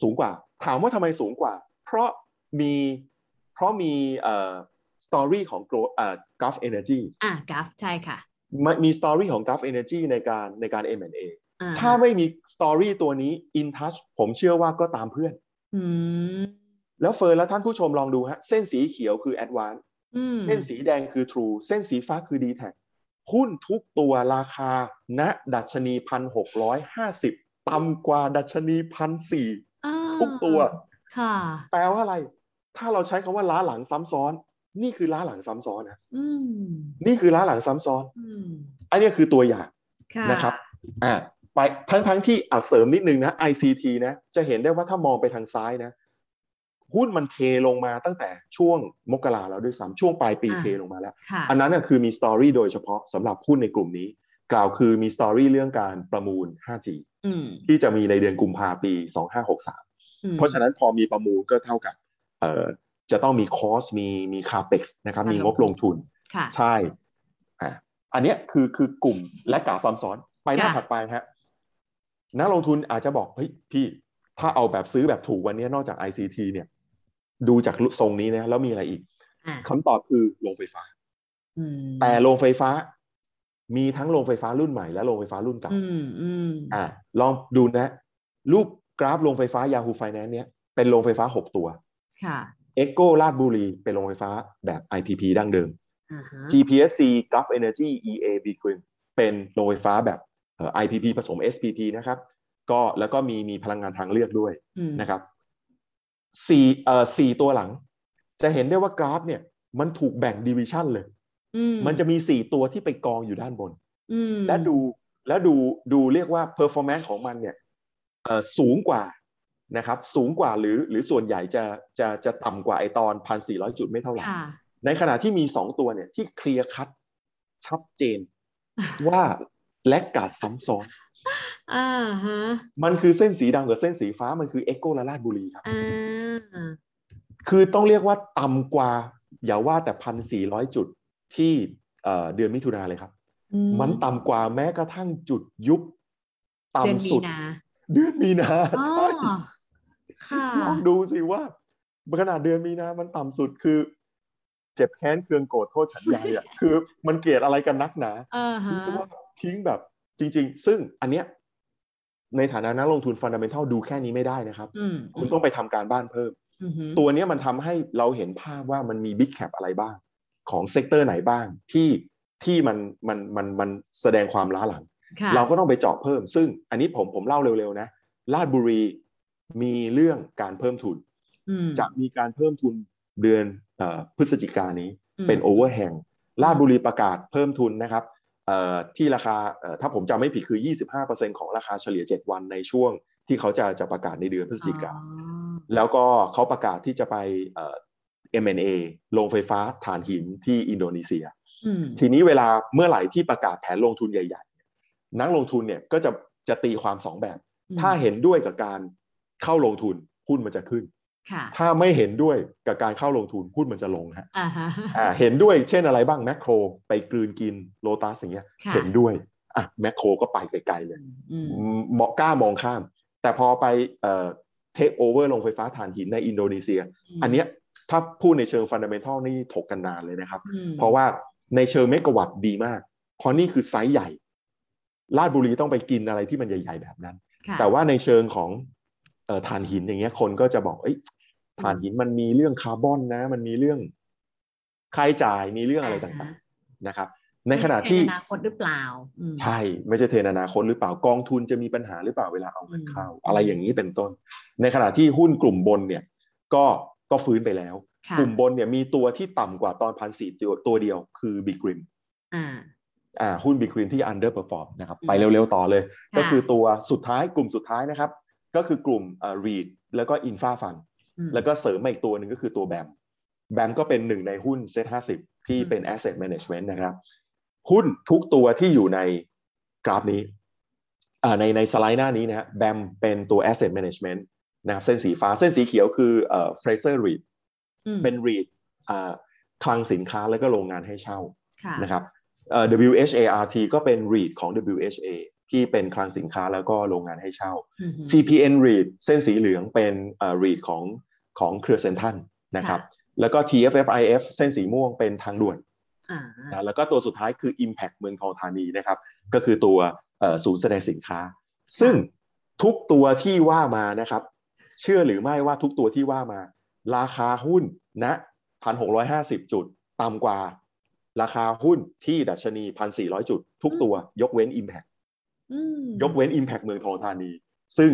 สูงกว่า ถามว่าทำไมสูงกว่า เพราะมีเพราะมีเอ่อ story ของ Grow เอ่อ Gulf Energy อะ Gulf ใช่ค่ะมันมี story ของ Gulf Energy ในการในการ M&A อ่าถ้าไม่มี story ตัวนี้ InTouch ผมเชื่อว่าก็ตามเพื่อนอืมแล้วเฟิร์นและท่านผู้ชมลองดูฮะ เส้นสีเขียวคือ Advance อืมเส้นสีแดงคือ True เส้นสีฟ้าคือ d t แทหุ้นทุกตัวราคา ณ ดัชนีพันหกร้อยห้าสิบต่ำกว่าดัชนีพันสี่อ่าทุกตัวค่ะแปลว่าอะไร ถ้าเราใช้คำว่าล้าหลังซ้ำซ้อน นี่คือล้าหลังซ้ำซ้อนนะอืมนี่คือล้าหลังซ้ำซ้อนอืมอันนี้คือตัวอย่างค่ะนะครับอ่าไปทั้งทั้งที่อะเสริมนิดนึงนะ ICT นะ จะเห็นได้ว่าถ้ามองไปทางซ้ายนะหุ้นมันเทลงมาตั้งแต่ช่วงมกราแล้วด้วยซ้ำช่วงปลายปีเทลงมาแล้วค่ะอันนั้นน่ะคือมี story โดยเฉพาะสำหรับหุ้นในกลุ่มนี้ กล่าวคือมี story เรื่องการประมูล 5G อืมที่จะมีในเดือนกุมภาปี 2563อืมเพราะฉะนั้นพอมีประมูลก็เท่ากับเอ่อ จะต้องมี cost มีมี CAPEX นะครับ มีงบลงทุนค่ะใช่อะอันเนี้ยคือคือกลุ่ม laggard ซ้ำซ้อนไปหน้าค่ะถัดไปฮะนักลงทุนอาจจะบอกเฮ้ยพี่ถ้าเอาแบบซื้อแบบถูกวันนี้นอกจาก ICT เนี่ย ดูจากทรงนี้นะแล้วมีอะไรอีกอ่าคำตอบคือโรงไฟฟ้าอืมแต่โรงไฟฟ้า มีทั้งโรงไฟฟ้ารุ่นใหม่และโรงไฟฟ้ารุ่นเก่าอืมอืมอ่า ลองดูนะ รูปกราฟโรงไฟฟ้า Yahoo Finance เนี่ยเป็นโรงไฟฟ้า6ตัว ค่ะ Echo ลาดบุรีเป็นโรงไฟฟ้าแบบ IPP ดั้งเดิมอ่าฮะ GPSC Gulf Energy EA b q u i m เป็นโรงไฟฟ้าแบบเอ่อ IPP ผสม SPP นะครับก็แล้วก็มีมีพลังงานทางเลือกด้วยอืมนะครับสี่เอ่อสี่ตัวหลัง จะเห็นได้ว่ากราฟเนี่ยมันถูกแบ่งดิวิชันเลยอืมมันจะมีสี่ตัวที่ไปกองอยู่ด้านบนอืมและดูแล้วดูดูเรียกว่า performance ของมันเนี่ยเอ่อสูงกว่า นะครับสูงกว่าหรือหรือส่วนใหญ่จะจะจะต่ำกว่าไอตอนพันสี่ร้อยจุดไม่เท่าไหร่ค่ะในขณะที่มีสองตัวเนี่ยที่เคลียร์คัดชัดเจน ว่าและกาดซ้ำซ้อนอ่าฮะมันคือเส้นสีดำกับเส้นสีฟ้ามันคือเอ็กโกและลาดบุรีครับอ่าคือต้องเรียกว่าต่ำกว่า อย่าว่าแต่พันสี่ร้อยจุดที่เอ่อเดือนมิถุนาเลยครับอืมันต่ำกว่าแม้กระทั่งจุดยุบเดือนต่ำมีสุดนาเดือนมีนาอ๋อใช่ค่ะ ลองดูสิว่าขนาดเดือนมีนามันต่ำสุดคือ เจ็บแค้นเคืองโกรธโทษฉันใหญ่อะคือมันเกลียดอะไรกันนักหนาอ่าฮะเรียกว่าทิ้งแบบจริง ๆ ซึ่งอันเนี้ยในฐานะนักลงทุนฟันดัมเ n ทัลดูแค่นี้ไม่ได้นะครับอืมคุณต้องไปทำการบ้านเพิ่มอืมฮึตัวเนี้ยมันทำให้เราเห็นภาพว่ามันมี big cap อะไรบ้าง ของ sector ไหนบ้างที่ที่มันมันมันมันแสดงความล้าหลังค่ะเราก็ต้องไปเจาะเพิ่ม ซึ่งอันนี้ผมผมเล่าเร็วๆนะราชบุรี มีเรื่องการเพิ่มทุนอืมจะมีการเพิ่มทุนเดือนเออพฤศจิกายนนี้อืมเป็น overhang ราชบุรีประกาศเพิ่มทุนนะครับเอ่อที่ราคาเอ่อถ้าผมจำไม่ผิดคือ 25%ของราคาเฉลี่ย 7 วันในช่วงที่เขาจะจะประกาศในเดือนพฤศจิกาอ๋อแล้วก็เขาประกาศที่จะไปเอ่อ M&A โรงไฟฟ้าถ่านหินที่อินโดนีเซียอืมทีนี้เวลาเมื่อไหร่ที่ประกาศแผนลงทุนใหญ่ ๆ นักลงทุนเนี่ยก็จะจะตีความสองแบบ ถ้าเห็นด้วยกับการ เข้าลงทุนหุ้นมันจะขึ้นค่ะถ้าไม่เห็นด้วยกับการเข้าลงทุนหุ้นมันจะลงฮะอ่าฮะอ่าเห็นด้วยเช่นอะไรบ้างแมคโครไปกลืนกินโลตัสอย่างเงี้ยค่ะเห็นด้วยอะแมคโครก็ไปไกลๆเลยอืมเหมาะกล้ามองข้าม แต่พอไปเอ่อเทคโอเวอร์โรงไฟฟ้าถ่านหินในอินโดนีเซีย อันเนี้ยถ้าพูดในเชิง fundamental นี่ถกกันนานเลยนะครับอืมเพราะว่าในเชิงเมกะวัตต์ดีมาก เพราะนี่คือไซส์ใหญ่ราชบุรีต้องไปกินอะไรที่มันใหญ่ ๆ แบบนั้นค่ะแต่ว่าในเชิงของเอ่อ ถ่านหินอย่างเงี้ยคนก็จะบอกเอ้ยถ่านหินมันมีเรื่องคาร์บอนนะ มันมีเรื่องค่าใช้จ่ายมีเรื่องอะไรต่างๆนะครับ ในขณะที่เป็นอนาคตหรือเปล่าอืมใช่ไม่ใช่เทรนด์อนาคตหรือเปล่ากองทุนจะมีปัญหาหรือเปล่าเวลาเอาเงินเข้าอืมอะไรอย่างนี้เป็นต้น ในขณะที่หุ้นกลุ่มบนเนี่ย ก็ก็ฟื้นไปแล้วค่ะกลุ่มบนเนี่ยมีตัวที่ต่ำกว่าตอนพันสี่ตัวตัวเดียวคือบิกริมอ่าอ่าหุ้นบิกริมที่ underperform นะครับอืมไปเร็วๆต่อเลยค่ะก็คือตัวสุดท้ายกลุ่มสุดท้ายนะครับ ก็คือกลุ่มเอ่อ REIT แล้วก็ Infra Fund อืมแล้วก็เสริมมาอีกตัวหนึ่งก็คือตัวแบมแบมก็เป็นหนึ่งในหุ้น Set 50ที่อืมเป็น Asset Management นะครับ หุ้นทุกตัวที่อยู่ในกราฟนี้อ่าในในสไลด์หน้านี้นะฮะแบมเป็นตัว Asset Management นะครับเส้นสีฟ้าเส้นสีเขียวคือเอ่อ Fraser REIT อืมเป็น REIT อ่าคลังสินค้าแล้วก็โรงงานให้เช่าค่ะนะครับเอ่อ WHART ก็เป็น REIT ของ WHA ที่เป็นคลังสินค้าแล้วก็โรงงานให้เช่าอืม CPN REIT เส้นสีเหลืองเป็นเอ่อ REIT ของของเครือเซนทันนะครับแล้วก็ TFFIF เส้นสีม่วงเป็นทางด่วนอ่านะแล้วก็ตัวสุดท้ายคือ Impact เมืองทองธานีนะครับก็คือตัวเอ่อศูนย์แสดงสินค้า ซึ่งทุกตัวที่ว่ามานะครับ เชื่อหรือไม่ว่าทุกตัวที่ว่ามา ราคาหุ้นณ1,650จุดต่ำกว่า ราคาหุ้นที่ดัชนี1,400จุด ทุกตัวยกเว้น Impact อืม ยกเว้น Impact เมืองทองธานี ซึ่ง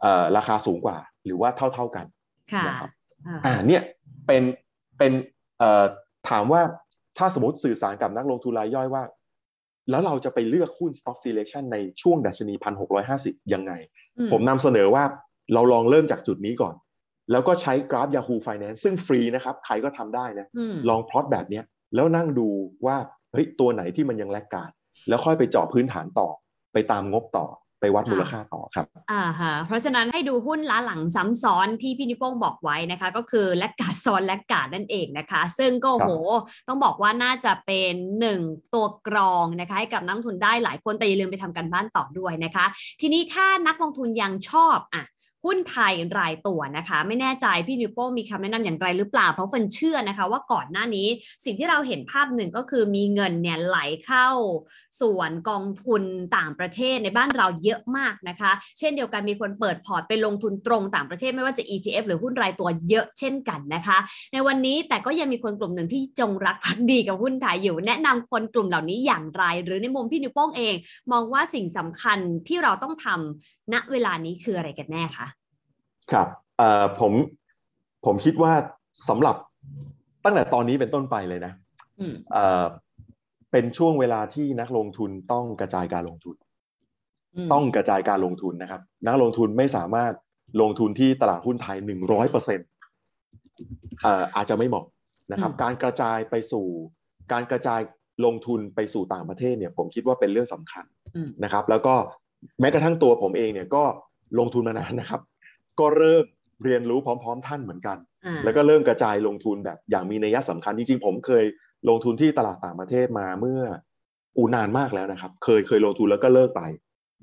เอ่อราคาสูงกว่า หรือว่าเท่าๆกันค่ะนะครับอ่าอ่าเนี่ยเป็นเป็นเอ่อถามว่าถ้าสมมติสื่อสารกับนักลงทุนรายย่อยว่า แล้วเราจะไปเลือกหุ้น stock selection ในช่วงดัชนี 1,650 ยังไงอืผมนำเสนอว่าเราลองเริ่มจากจุดนี้ก่อน แล้วก็ใช้กราฟ Yahoo Finance ซึ่งฟรีนะครับ ใครก็ทำได้นะอืมลองพลอตแบบเนี้ยแล้วนั่งดูว่าเฮ้ยตัวไหนที่มันยังแลกการดแล้วค่อยไปเจาะพื้นฐานต่อไป ตามงบต่อไปวัดมูลค่าต่อครับ อ่าฮะ เพราะฉะนั้นให้ดูหุ้นล้าหลังซ้ำซ้อนที่พี่นิโป้งบอกไว้นะคะ ก็คือแลกการดซ้อนแลกการดนั่นเองนะคะ ซึ่งก็ครับโห ต้องบอกว่าน่าจะเป็นหนึ่งตัวกรองนะคะให้กับนักลงทุนได้หลายคนแต่อย่าลืมไปทำกันบ้านต่อด้วยนะคะ ทีนี้ถ้านักลงทุนยังชอบอะ หุ้นไทยรายตัวนะคะ ไม่แน่ใจพี่นิวโป้มีคำแนะนำอย่างไรหรือเปล่า เพราะฟันเชื่อนะคะ ว่าก่อนหน้านี้สิ่งที่เราเห็นภาพหนึ่งก็คือมีเงินเนี่ยไหลเข้า ส่วนกองทุนต่างประเทศในบ้านเราเยอะมากนะคะ เช่นเดียวกันมีคนเปิดพอร์ตไปลงทุนตรงต่างประเทศไม่ว่าจะ ETF หรือหุ้นรายตัวเยอะเช่นกันนะคะ ในวันนี้แต่ก็ยังมีคนกลุ่มหนึ่งที่จงรักภักดีกับหุ้นไทยอยู่ แนะนำคนกลุ่มเหล่านี้อย่างไร หรือในมุมพี่นิวโป้งเอง มองว่าสิ่งสำคัญที่เราต้องทำ ณเวลานี้คืออะไรกันแน่คะครับเอ่อผมผมคิดว่าสำหรับตั้งแต่ตอนนี้เป็นต้นไปเลยนะอืมเอ่อเป็นช่วงเวลาที่นักลงทุนต้องกระจายการลงทุนมต้องกระจายการลงทุนนะครับ นักลงทุนไม่สามารถลงทุนที่ตลาดหุ้นไทยหนึ่งร้อยเปอร์เซ็นต์อาจจะไม่เหมาะนะครับ การกระจายไปสู่ การกระจายลงทุนไปสู่ต่างประเทศเนี่ย ผมคิดว่าเป็นเรื่องสำคัญอืมนะครับ แล้วก็ แม้กระทั่งตัวผมเองเนี่ยก็ลงทุนมานานนะครับ ก็เริ่มเรียนรู้พร้อม ๆ ท่านเหมือนกันอ่าแล้วก็เริ่มกระจายลงทุนแบบอย่างมีนัยสำคัญจริงๆผมเคยลงทุนที่ตลาดต่างประเทศมาเมื่ออูนานมากแล้วนะครับ เคยเคยลงทุนแล้วก็เลิกไป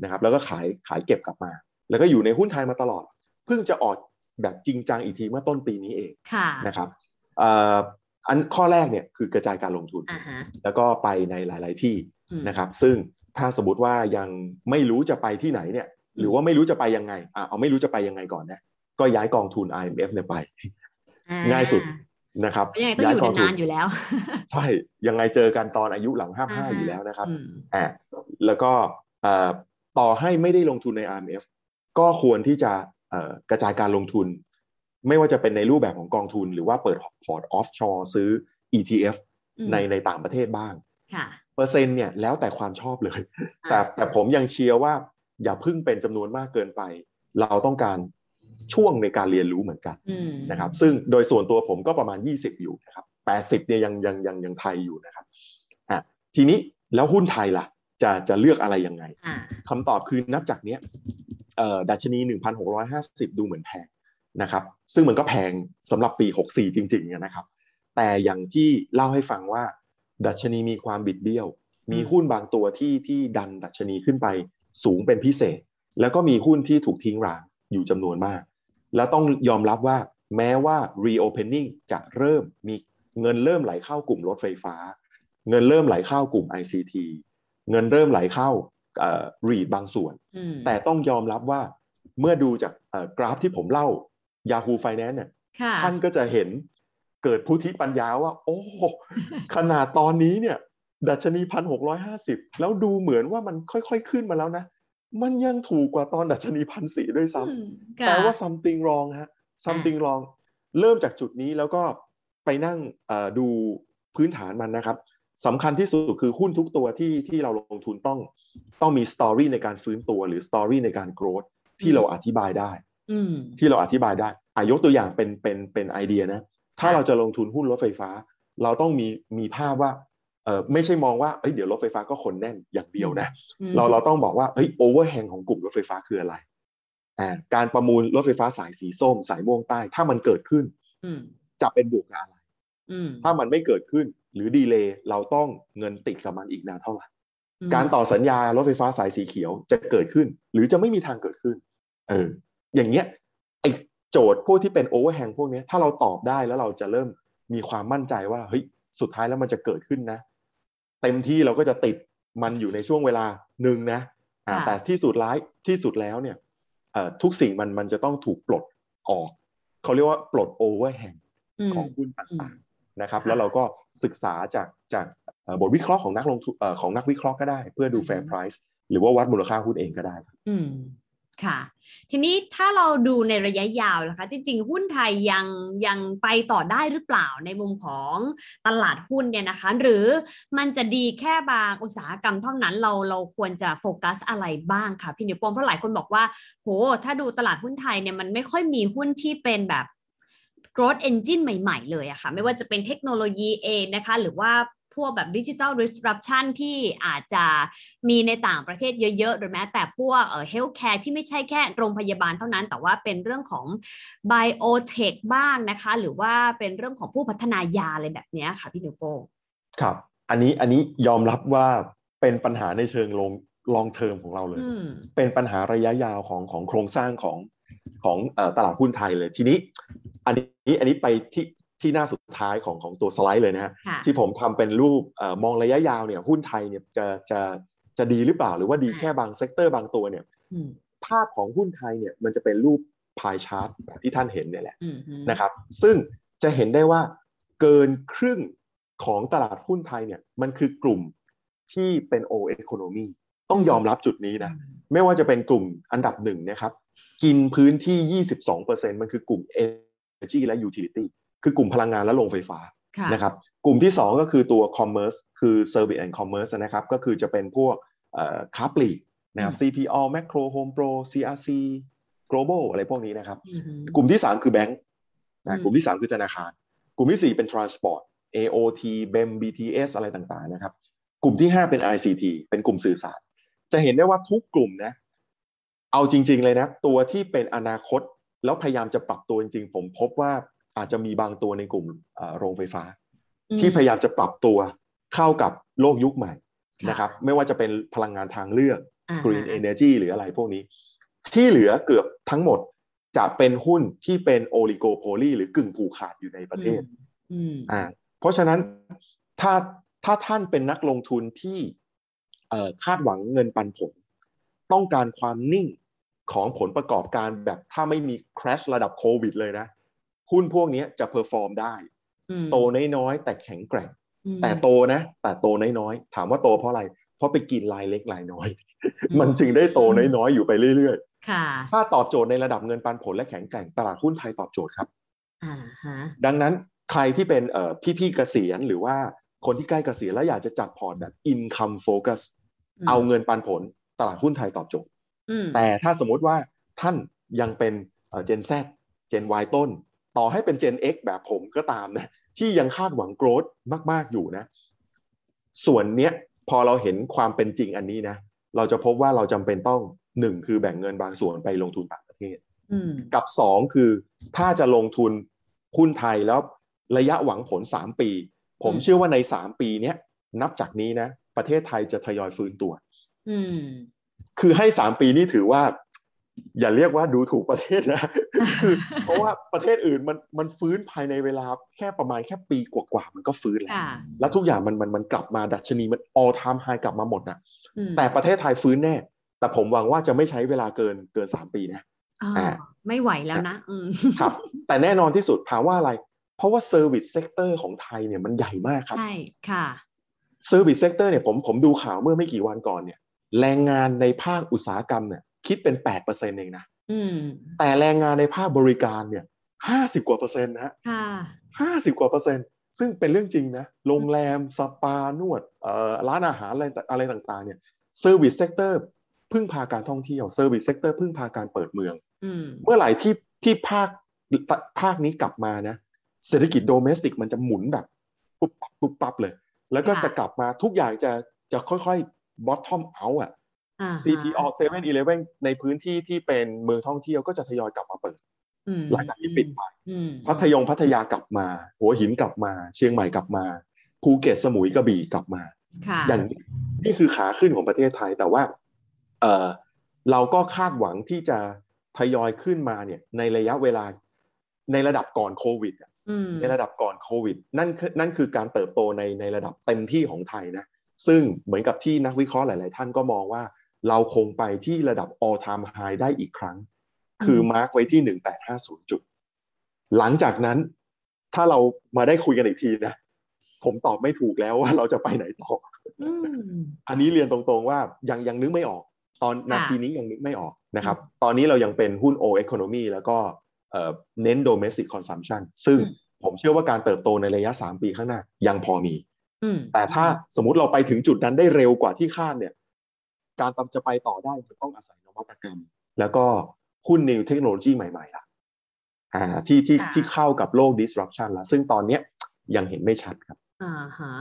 นะครับ แล้วก็ขายขายเก็บกลับมา แล้วก็อยู่ในหุ้นไทยมาตลอด เพิ่งจะออกแบบจริงจังอีกทีเมื่อต้นปีนี้เองค่ะนะครับเอ่ออันข้อแรกเนี่ยคือกระจายการลงทุนอ่าฮะแล้วก็ไปในหลาย ๆที่อืมนะครับ ซึ่ง ถ้าสมมติว่ายังไม่รู้จะไปที่ไหนเนี่ยหรือว่าไม่รู้จะไปยังไงอะเอาไม่รู้จะไปยังไงก่อนนะก็ย้ายกองทุน IMF เนี่ยไปอ่ง่ายสุดนะครับยังไงต้องอยู่กองทุนานๆอยู่แล้วใช่ยังไงเจอกันตอนอายุหลัง55อยู่แล้วนะครับอืมอ่าแล้วก็เอ่อต่อให้ไม่ได้ลงทุนใน RMF ก็ควรที่จะเอ่อกระจายการลงทุน ไม่ว่าจะเป็นในรูปแบบของกองทุน หรือว่าเปิดพอร์ต offshore ซื้อ ETF อืมในในต่างประเทศบ้างค่ะ เปอร์เซ็นต์เนี่ยแล้วแต่ความชอบเลยอ่าแต่แต่ผมยังเชียร์ว่า อย่าพึ่งเป็นจำนวนมากเกินไป เราต้องการช่วงในการเรียนรู้เหมือนกันอืมนะครับ ซึ่งโดยส่วนตัวผมก็ประมาณ 20 อยู่นะครับ80เนี่ยยังยังยังยังไทยอยู่นะครับทีนี้แล้วหุ้นไทยล่ะ จะจะเลือกอะไรยังไงอ่าคำตอบคือนับจากเนี้ยเอ่อดัชนี 1,650 ดูเหมือนแพงนะครับ ซึ่งมันก็แพงสำหรับปี 64 จริงๆนะครับ แต่อย่างที่เล่าให้ฟังว่า ดัชนีมีความบิดเบี้ยว มีหุ้นบางตัวที่ที่ดันดัชนีขึ้นไปสูงเป็นพิเศษ แล้วก็มีหุ้นที่ถูกทิ้งร้างอยู่จำนวนมาก แล้วต้องยอมรับว่าแม้ว่า reopening จะเริ่มมีเงินเริ่มไหลเข้ากลุ่มรถไฟฟ้า เงินเริ่มไหลเข้ากลุ่ม ICT เงินเริ่มไหลเข้าเอ่อ REIT บางส่วนอืมแต่ต้องยอมรับว่าเมื่อดูจากเอ่อกราฟที่ผมเล่า Yahoo Finance เนี่ยค่ะท่านก็จะเห็น เกิดพุทธิปัญญาว่า โอ้ขนาดตอนนี้เนี่ย ดัชนีพันหกร้อยห้าสิบแล้วดูเหมือนว่ามันค่อยๆขึ้นมาแล้วนะ มันยังถูกกว่าตอนดัชนีพันสี่ด้วยซ้ำอืมแปลว่า something wrong ฮะ something wrong เริ่มจากจุดนี้แล้วก็ไปนั่งเอ่อดูพื้นฐานมันนะครับสำคัญที่สุดคือหุ้นทุกตัวที่ที่เราลงทุนต้องต้องมีสตอรี่ในการฟื้นตัวหรือสตอรี่ในการ growth ที่เราอธิบายได้อืมที่เราอธิบายได้อายกตัวอย่างเป็นเป็นเป็นไอเดียนะ ถ้าค่ะเราจะลงทุนหุ้นรถไฟฟ้า เราต้องมีมีภาพว่าเออไม่ใช่มองว่าเอ้ยเดี๋ยวรถไฟฟ้าก็คนแน่นอย่างเดียวนะอืมเราเราต้องบอกว่าเฮ้ย overhang ของกลุ่มรถไฟฟ้าคืออะไรอ่าการประมูลรถไฟฟ้าสายสีส้ม สายม่วงใต้ ถ้ามันเกิดขึ้นอืมจะเป็นบวกกับอะไรอืมถ้ามันไม่เกิดขึ้น หรือ delay เราต้องเงินติดกับมันอีกนานเท่าไหร่อืมการต่อสัญญารถไฟฟ้าสายสีเขียวจะเกิดขึ้น หรือจะไม่มีทางเกิดขึ้น เออ อย่างเงี้ยไอ โจทย์พวกที่เป็น overhang พวกเนี้ยถ้าเราตอบได้แล้วเราจะเริ่มมีความมั่นใจว่าเฮ้ยสุดท้ายแล้วมันจะเกิดขึ้นนะ เต็มที่เราก็จะติดมันอยู่ในช่วงเวลาหนึ่งนะอ่าค่ะแต่ที่สุดร้ายที่สุดแล้วเนี่ยเอ่อทุกสิ่งมันมันจะต้องถูกปลดออก เขาเรียกว่าปลดโอเวอร์แฮงอืมของหุ้นอืต่างมๆนะครับค่ะแล้วเราก็ศึกษาจากจากเอ่อบทวิเคราะห์ของนักลงทุนเอ่อของนักวิเคราะห์ก็ได้ เพื่อดูอืม fair price หรือว่าวัดมูลค่าหุ้นเองก็ได้ครับอืม ค่ะ ทีนี้ถ้าเราดูในระยะยาวนะคะ จริง ๆ หุ้นไทยยังยังไปต่อได้หรือเปล่าในมุมของตลาดหุ้นเนี่ยนะคะ หรือมันจะดีแค่บางอุตสาหกรรมเท่านั้นเราเราควรจะโฟกัสอะไรบ้างคะพี่นิวโปงเพราะหลายคนบอกว่าโหถ้าดูตลาดหุ้นไทยเนี่ยมันไม่ค่อยมีหุ้นที่เป็นแบบ growth engine ใหม่ ๆ เลยอะค่ะ ไม่ว่าจะเป็นเทคโนโลยีเองนะคะ หรือว่า พวกแบบดิจิ t a ล disruption ที่อาจจะมีในต่างประเทศเยอะๆ หรือแม้แต่พวกเอ่อ healthcare ที่ไม่ใช่แค่โรงพยาบาลเท่านั้น แต่ว่าเป็นเรื่องของ biotech บ้างนะคะ หรือว่าเป็นเรื่องของผู้พัฒนายาอะไรแบบเนี้ยค่ะพี่นิวโป้งครับ อันนี้อันนี้ยอมรับว่าเป็นปัญหาในเชิง long long term ของเราเลยอืมเป็นปัญหาระยะยาวของของโครงสร้างของของเอ่อตลาดหุ้นไทยเลย ทีนี้ อันนี้อันนี้ไปที่ ที่หน้าสุดท้ายของของตัวสไลด์เลยนะฮะค่ะที่ผมทำเป็นรูปเอ่อมองระยะยาวเนี่ยหุ้นไทยเนี่ยจะจะจะดีหรือเปล่า หรือว่าดีแค่บาง sector บางตัวเนี่ยอืมภาพของหุ้นไทยเนี่ยมันจะเป็นรูปพายชาร์ตแบบที่ท่านเห็นเนี่ยแหละอืมอืมนะครับ ซึ่งจะเห็นได้ว่าเกินครึ่งของตลาดหุ้นไทยเนี่ยมันคือกลุ่มที่เป็นโอเอโคโนมีต้องยอมรับจุดนี้นะ ไม่ว่าจะเป็นกลุ่มอันดับหนึ่งนะครับ กินพื้นที่ 22%มันคือกลุ่ม Energy และ Utility คือกลุ่มพลังงานและโรงไฟฟ้าค่ะนะครับกลุ่มที่ 2 ก็คือตัว Commerce คือ Service and Commerce นะครับก็คือจะเป็นพวกเอ่อค้าปลีกนะครับ CPO Macro Home Pro CRC Global อะไรพวกนี้นะครับอืมอืมกลุ่มที่ 3 คือแบงก์อืนะมกลุ่มที่ 3 คือธนาคาร กลุ่มที่ 4 เป็น Transport AOT BEM BTS อะไรต่างๆนะครับ กลุ่มที่ 5 เป็น ICT เป็นกลุ่มสื่อสาร จะเห็นได้ว่าทุกกลุ่มนะ เอาจริง ๆ เลยนะ ตัวที่เป็นอนาคต แล้วพยายามจะปรับตัวจริงๆ ผมพบว่า อาจจะมีบางตัวในกลุ่มเอ่อโรงไฟฟ้า ที่พยายามจะปรับตัวเข้ากับโลกยุคใหม่นะครับ ไม่ว่าจะเป็นพลังงานทางเลือกอ่า Green Energy หรืออะไรพวกนี้ ที่เหลือเกือบทั้งหมดจะเป็นหุ้นที่เป็นโอลิโกโพลีหรือกึ่งผูกขาดอยู่ในประเทศอืมอ่าเพราะฉะนั้นถ้าถ้าท่านเป็นนักลงทุนที่เอ่อคาดหวังเงินปันผล ต้องการความนิ่งของผลประกอบการแบบถ้าไม่มี crash ระดับโควิดเลยนะ หุ้นพวกนี้จะ perform ได้อืมโตน้อยๆแต่แข็งแกร่งอืมแต่โตนะ แต่โตน้อยๆถามว่าโตเพราะอะไร เพราะไปกินรายเล็กรายน้อยอืมมันจึงได้โตน้อยๆอยู่ไปเรื่อยค่ะๆถ้าตอบโจทย์ในระดับเงินปันผลและแข็งแกร่งตลาดหุ้นไทยตอบโจทย์ครับอ่าฮะดังนั้นใครที่เป็นเอ่อพี่ๆเกษียณหรือว่าคนที่ใกล้เกษียณแล้วอยากจะจัดพอร์ตแบบ income focus มเอาเงินปันผลตลาดหุ้นไทยตอบโจทย์อืมแต่ถ้าสมมุติว่าท่านยังเป็นเอ่อ Gen Z Gen Y ต้น ต่อให้เป็น Gen X แบบผมก็ตามนะที่ยังคาดหวังโกรธมาก ๆ อยู่นะ ส่วนเนี้ยพอเราเห็นความเป็นจริงอันนี้นะเราจะพบว่าเราจำเป็นต้องหนึ่งคือแบ่งเงินบางส่วนไปลงทุนต่างประเทศอืมกับสองคือถ้าจะลงทุนหุ้นไทยแล้วระยะหวังผลสามปีผมอืมเชื่อว่าในสามปีเนี้ยนับจากนี้นะ ประเทศไทยจะทยอยฟื้นตัวอืมคือให้สามปีนี่ถือว่า อย่าเรียกว่าดูถูกประเทศนะคือเพราะว่าประเทศอื่นมันมันฟื้นภายในเวลาแค่ประมาณแค่ปีกว่าๆมันก็ฟื้นแล้วค่ะแล้วทุกอย่างมันมันมันกลับมาดัชนีมัน all time high กลับมาหมดนะอืมแต่ประเทศไทยฟื้นแน่ แต่ผมหวังว่าจะไม่ใช้เวลาเกินเกินสามปีนะอ่าอ่าไม่ไหวแล้วนะอืมครับ แต่แน่นอนที่สุดถามว่าอะไร เพราะว่า Service Sector ของไทยเนี่ยมันใหญ่มากครับใช่ค่ะ Service Sector เนี่ยผมผมดูข่าวเมื่อไม่กี่วันก่อนเนี่ยแรงงานในภาคอุตสาหกรรมเนี่ย คิดเป็น8%เองนะอืมแต่แรงงานในภาคบริการเนี่ย50กว่าเปอร์เซ็นต์นะฮะค่ะ50กว่าเปอร์เซ็นต์ซึ่งเป็นเรื่องจริงนะ โรงแรม สปานวดเอ่อร้านอาหารอะไรอะไรต่างๆเนี่ย Service Sector พึ่งพาการท่องเที่ยว Service Sector พึ่งพาการเปิดเมืองอืมเมื่อไหร่ที่ที่ภาคภาคนี้กลับมานะ เศรษฐกิจโดเมสติกมันจะหมุนแบบปุ๊บปั๊บปุ๊บปั๊บเลย แล้วก็ค่ะจะกลับมาทุกอย่างจะจะค่อยๆ bottom out อะอ่าฮะ CPO 7 11ในพื้นที่ที่เป็นเมืองท่องเที่ยวก็จะทยอยกลับมาเปิดอืมหลังจากที่ปิดไปอืมพัทยงพัทยากลับมา หัวหินกลับมา เชียงใหม่กลับมาภูเก็ตสมุยกระบี่กลับมาค่ะอย่างนี้นี่คือขาขึ้นของประเทศไทยแต่ว่าเออเราก็คาดหวังที่จะทยอยขึ้นมาเนี่ยในระยะเวลาในระดับก่อนโควิดอะอืมในระดับก่อนโควิดนั่นคือนั่นคือการเติบโตในในระดับเต็มที่ของไทยนะซึ่งเหมือนกับที่นักวิเคราะห์หลาย ๆ ท่านก็มองว่า เราคงไปที่ระดับ all time high ได้อีกครั้ง คือมาร์กไว้ที่ 1850 จุด หลังจากนั้นถ้าเรามาได้คุยกันอีกทีนะ ผมตอบไม่ถูกแล้วว่าเราจะไปไหนต่ออืมอันนี้เรียนตรงๆว่ายังยังนึกไม่ออก ตอนค่ะนาทีนี้ยังนึกไม่ออกนะครับ ตอนนี้เรายังเป็นหุ้น O economy แล้วก็เอ่อเน้น domestic consumption ซึ่งอืมผมเชื่อว่าการเติบโตในระยะ 3 ปีข้างหน้ายังพอมีอืมแต่ถ้าสมมติเราไปถึงจุดนั้นได้เร็วกว่าที่คาดเนี่ย การตามจะไปต่อได้จะต้องอาศัยนวัตกรรม แล้วก็หุ้น new เทคโนโลยีใหม่ๆล่ะอ่าที่ที่ค่ะที่เข้ากับโลก disruption แล้วซึ่งตอนเนี้ยยังเห็นไม่ชัดครับอ่าฮะ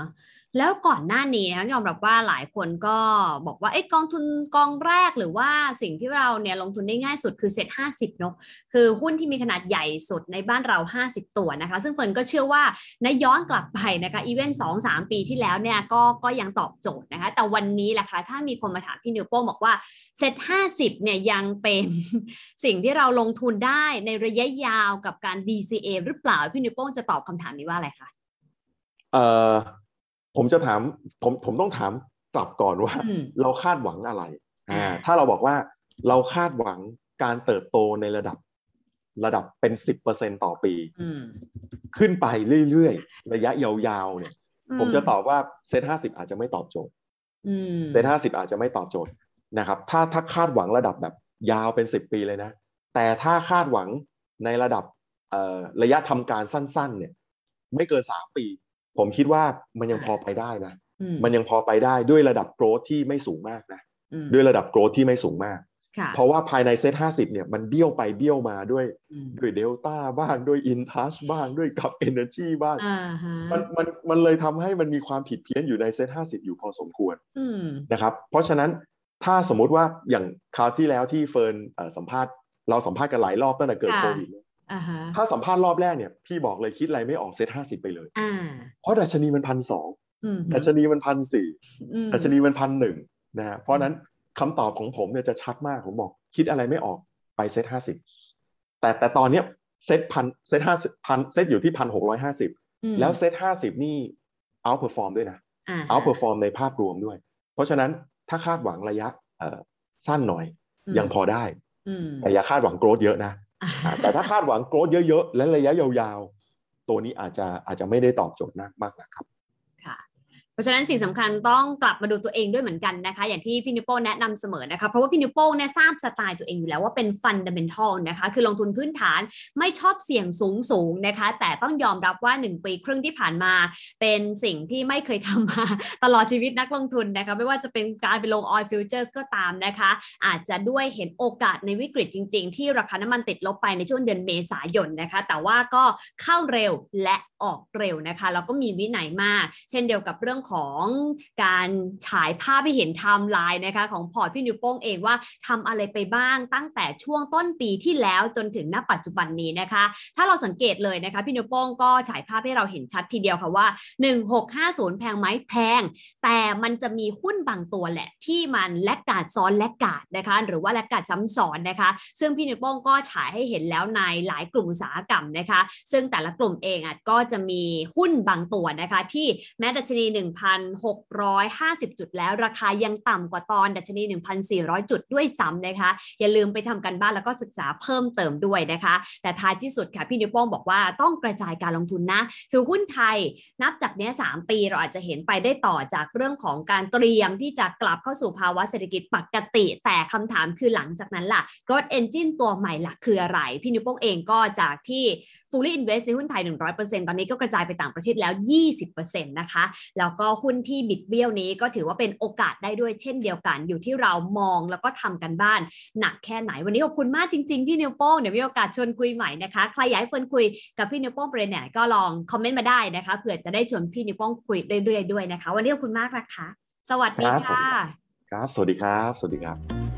แล้วก่อนหน้านี้นะยอมรับว่าหลายคนก็บอกว่าเอ้กองทุนกองแรกหรือว่าสิ่งที่เราเนี่ยลงทุนได้ง่ายสุดคือเซ็ตห้าสิบเนาะคือหุ้นที่มีขนาดใหญ่สุดในบ้านเรา 50 ตัวนะคะ ซึ่งเฟิร์นก็เชื่อว่าในย้อนกลับไปนะคะอีเวนต์สองสามปีที่แล้วเนี่ยก็ก็ยังตอบโจทย์นะคะ แต่วันนี้แหละคะถ้ามีคนมาถามพี่นิวโป้งบอกว่าเซ็ตห้าสิบเนี่ยยังเป็นสิ่งที่เราลงทุนได้ในระยะยาวกับการ DCA หรือเปล่าพี่นิวโป้งจะตอบคำถามนี้ว่าอะไรคะเอ่อ ผมจะถามผมผมต้องถามกลับก่อนว่าอืมเราคาดหวังอะไรอ่าอ่าถ้าเราบอกว่าเราคาดหวังการเติบโตในระดับระดับเป็นสิบเปอร์เซ็นต่อปีอืมขึ้นไปเรื่อยๆ ระยะยาวๆเนี่ย ผมจะตอบว่าเซ็ตห้าสิบอาจจะไม่ตอบโจทย์อืมเซ็ตห้าสิบอาจจะไม่ตอบโจทย์นะครับ ถ้าถ้าคาดหวังระดับแบบยาวเป็นสิบปีเลยนะ แต่ถ้าคาดหวังในระดับเอ่อระยะทำการสั้น ๆ เนี่ย ไม่เกินสามปี ผมคิดว่ามันยังพอไปได้นะอืมมันยังพอไปได้ด้วยระดับโกรธที่ไม่สูงมากนะอืมด้วยระดับโกรธที่ไม่สูงมากค่ะเพราะว่าภายในเซตห้าสิบเนี่ยมันเบี้ยวไปเบี้ยวมาด้วยอืมด้วยเดลต้าบ้างด้วยอินทัชบ้างด้วยกับเอเนอร์จีบ้างอ่าฮะมันมันมันเลยทำให้มันมีความผิดเพี้ยนอยู่ในเซตห้าสิบอยู่พอสมควรอืมนะครับ เพราะฉะนั้นถ้าสมมุติว่าอย่างคราวที่แล้วที่เฟิร์นเอ่อสัมภาษณ์เราสัมภาษณ์กันหลายรอบตั้งแต่เกิดค่ะโควิดเนี่ยอ่าฮะ ถ้าสัมภาษณ์รอบแรกเนี่ยพี่บอกเลยคิดอะไรไม่ออกเซตห้าสิบไปเลยอ่าเพราะดัชนีมันพันสองอืมดัชนีมันพันสี่อืมดัชนีมันพันหนึ่งนะฮะเพราะฉะนั้นคำตอบของผมเนี่ยจะชัดมากผมบอก คิดอะไรไม่ออกไปเซตห้าสิบแต่แต่ตอนเนี้ยเซตพันเซตห้าสิบพันเซตอยู่ที่พันหกร้อยห้าสิบอืมแล้วเซตห้าสิบนี่ outperform ด้วยนะอ่า outperform ในภาพรวมด้วย เพราะฉะนั้นถ้าคาดหวังระยะเอ่อสั้นหน่อยมยังพอได้อืมแต่อย่าคาดหวัง growth เยอะนะอ่า แต่ถ้าคาดหวัง growth เยอะๆ และระยะยาวๆ ตัวนี้อาจจะอาจจะไม่ได้ตอบโจทย์มากมากนะครับ เพราะฉะนั้นสิ่งสำคัญต้องกลับมาดูตัวเองด้วยเหมือนกันนะคะ อย่างที่พี่นิวโป้แนะนำเสมอนะคะ เพราะว่าพี่นิวโป้เนี่ยทราบสไตล์ตัวเองอยู่แล้วว่าเป็น fundamental นะคะ คือลงทุนพื้นฐานไม่ชอบเสี่ยงสูงสูงนะคะ แต่ต้องยอมรับว่า 1 ปีครึ่งที่ผ่านมา เป็นสิ่งที่ไม่เคยทำมาตลอดชีวิตนักลงทุนนะคะ ไม่ว่าจะเป็นการไปลง oil futures ก็ตามนะคะ อาจจะด้วยเห็นโอกาสในวิกฤตจริง ๆ ที่ราคาน้ำมันติดลบไปในช่วงเดือนเมษายนนะคะ แต่ว่าก็เข้าเร็วและออกเร็วนะคะแล้วก็มีวินัยมาก เช่นเดียวกับเรื่องของการฉายภาพให้เห็นไทม์ไลน์นะคะของพอร์ตพี่นิวโป้งเองว่าทำอะไรไปบ้างตั้งแต่ช่วงต้นปีที่แล้วจนถึงณปัจจุบันนี้นะคะ ถ้าเราสังเกตเลยนะคะพี่นิวโป้งก็ฉายภาพให้เราเห็นชัดทีเดียวค่ะว่า 1650 แพงไหมแพง แต่มันจะมีหุ้นบางตัวแหละ ที่มันแลกกาดซ้อนแลกกาดนะคะ หรือว่าแลกกาดซ้ำซ้อนนะคะ ซึ่งพี่นิวโป้งก็ฉายให้เห็นแล้วในหลายกลุ่มอุตสาหกรรมนะคะ ซึ่งแต่ละกลุ่มเองอะก็จะมีหุ้นบางตัวนะคะ ที่แม้ดัชนี1,650 จุดแล้ว ราคายังต่ำกว่าตอนดัชนี 1,400 จุดด้วยซ้ำนะคะ อย่าลืมไปทำกันบ้านแล้วก็ศึกษาเพิ่มเติมด้วยนะคะ แต่ท้ายที่สุดค่ะพี่นิวโป้งบอกว่าต้องกระจายการลงทุนนะ คือหุ้นไทยนับจากเนี้ย3ปีเราอาจจะเห็นไปได้ต่อจากเรื่องของการเตรียมที่จะกลับเข้าสู่ภาวะเศรษฐกิจปกติ แต่คำถามคือหลังจากนั้นล่ะ growth engine ตัวใหม่หลักคืออะไร พี่นิวโป้งเองก็จากที่ fully invest ในหุ้นไทย 100%ตอนนี้ก็กระจายไปต่างประเทศแล้ว 20%นะคะ แล้วก็หุ้นที่บิดเบี้ยวนี้ก็ถือว่าเป็นโอกาสได้ด้วยเช่นเดียวกัน อยู่ที่เรามองแล้วก็ทำกันบ้านหนักแค่ไหน วันนี้ขอบคุณมากจริงๆ พี่นิวโป้งเดี๋ยวมีโอกาสชวนคุยใหม่นะคะ ใครอยากให้เฟิร์นคุยกับพี่นิวโป้งประเด็นไหนก็ลองคอมเมนต์มาได้นะคะเผื่อจะได้ชวนพี่นิวโป้งคุยเรื่อยๆด้วยนะคะ วันนี้ขอบคุณมากนะคะ สวัสดีค่ะ ครับ สวัสดีครับ สวัสดีครับ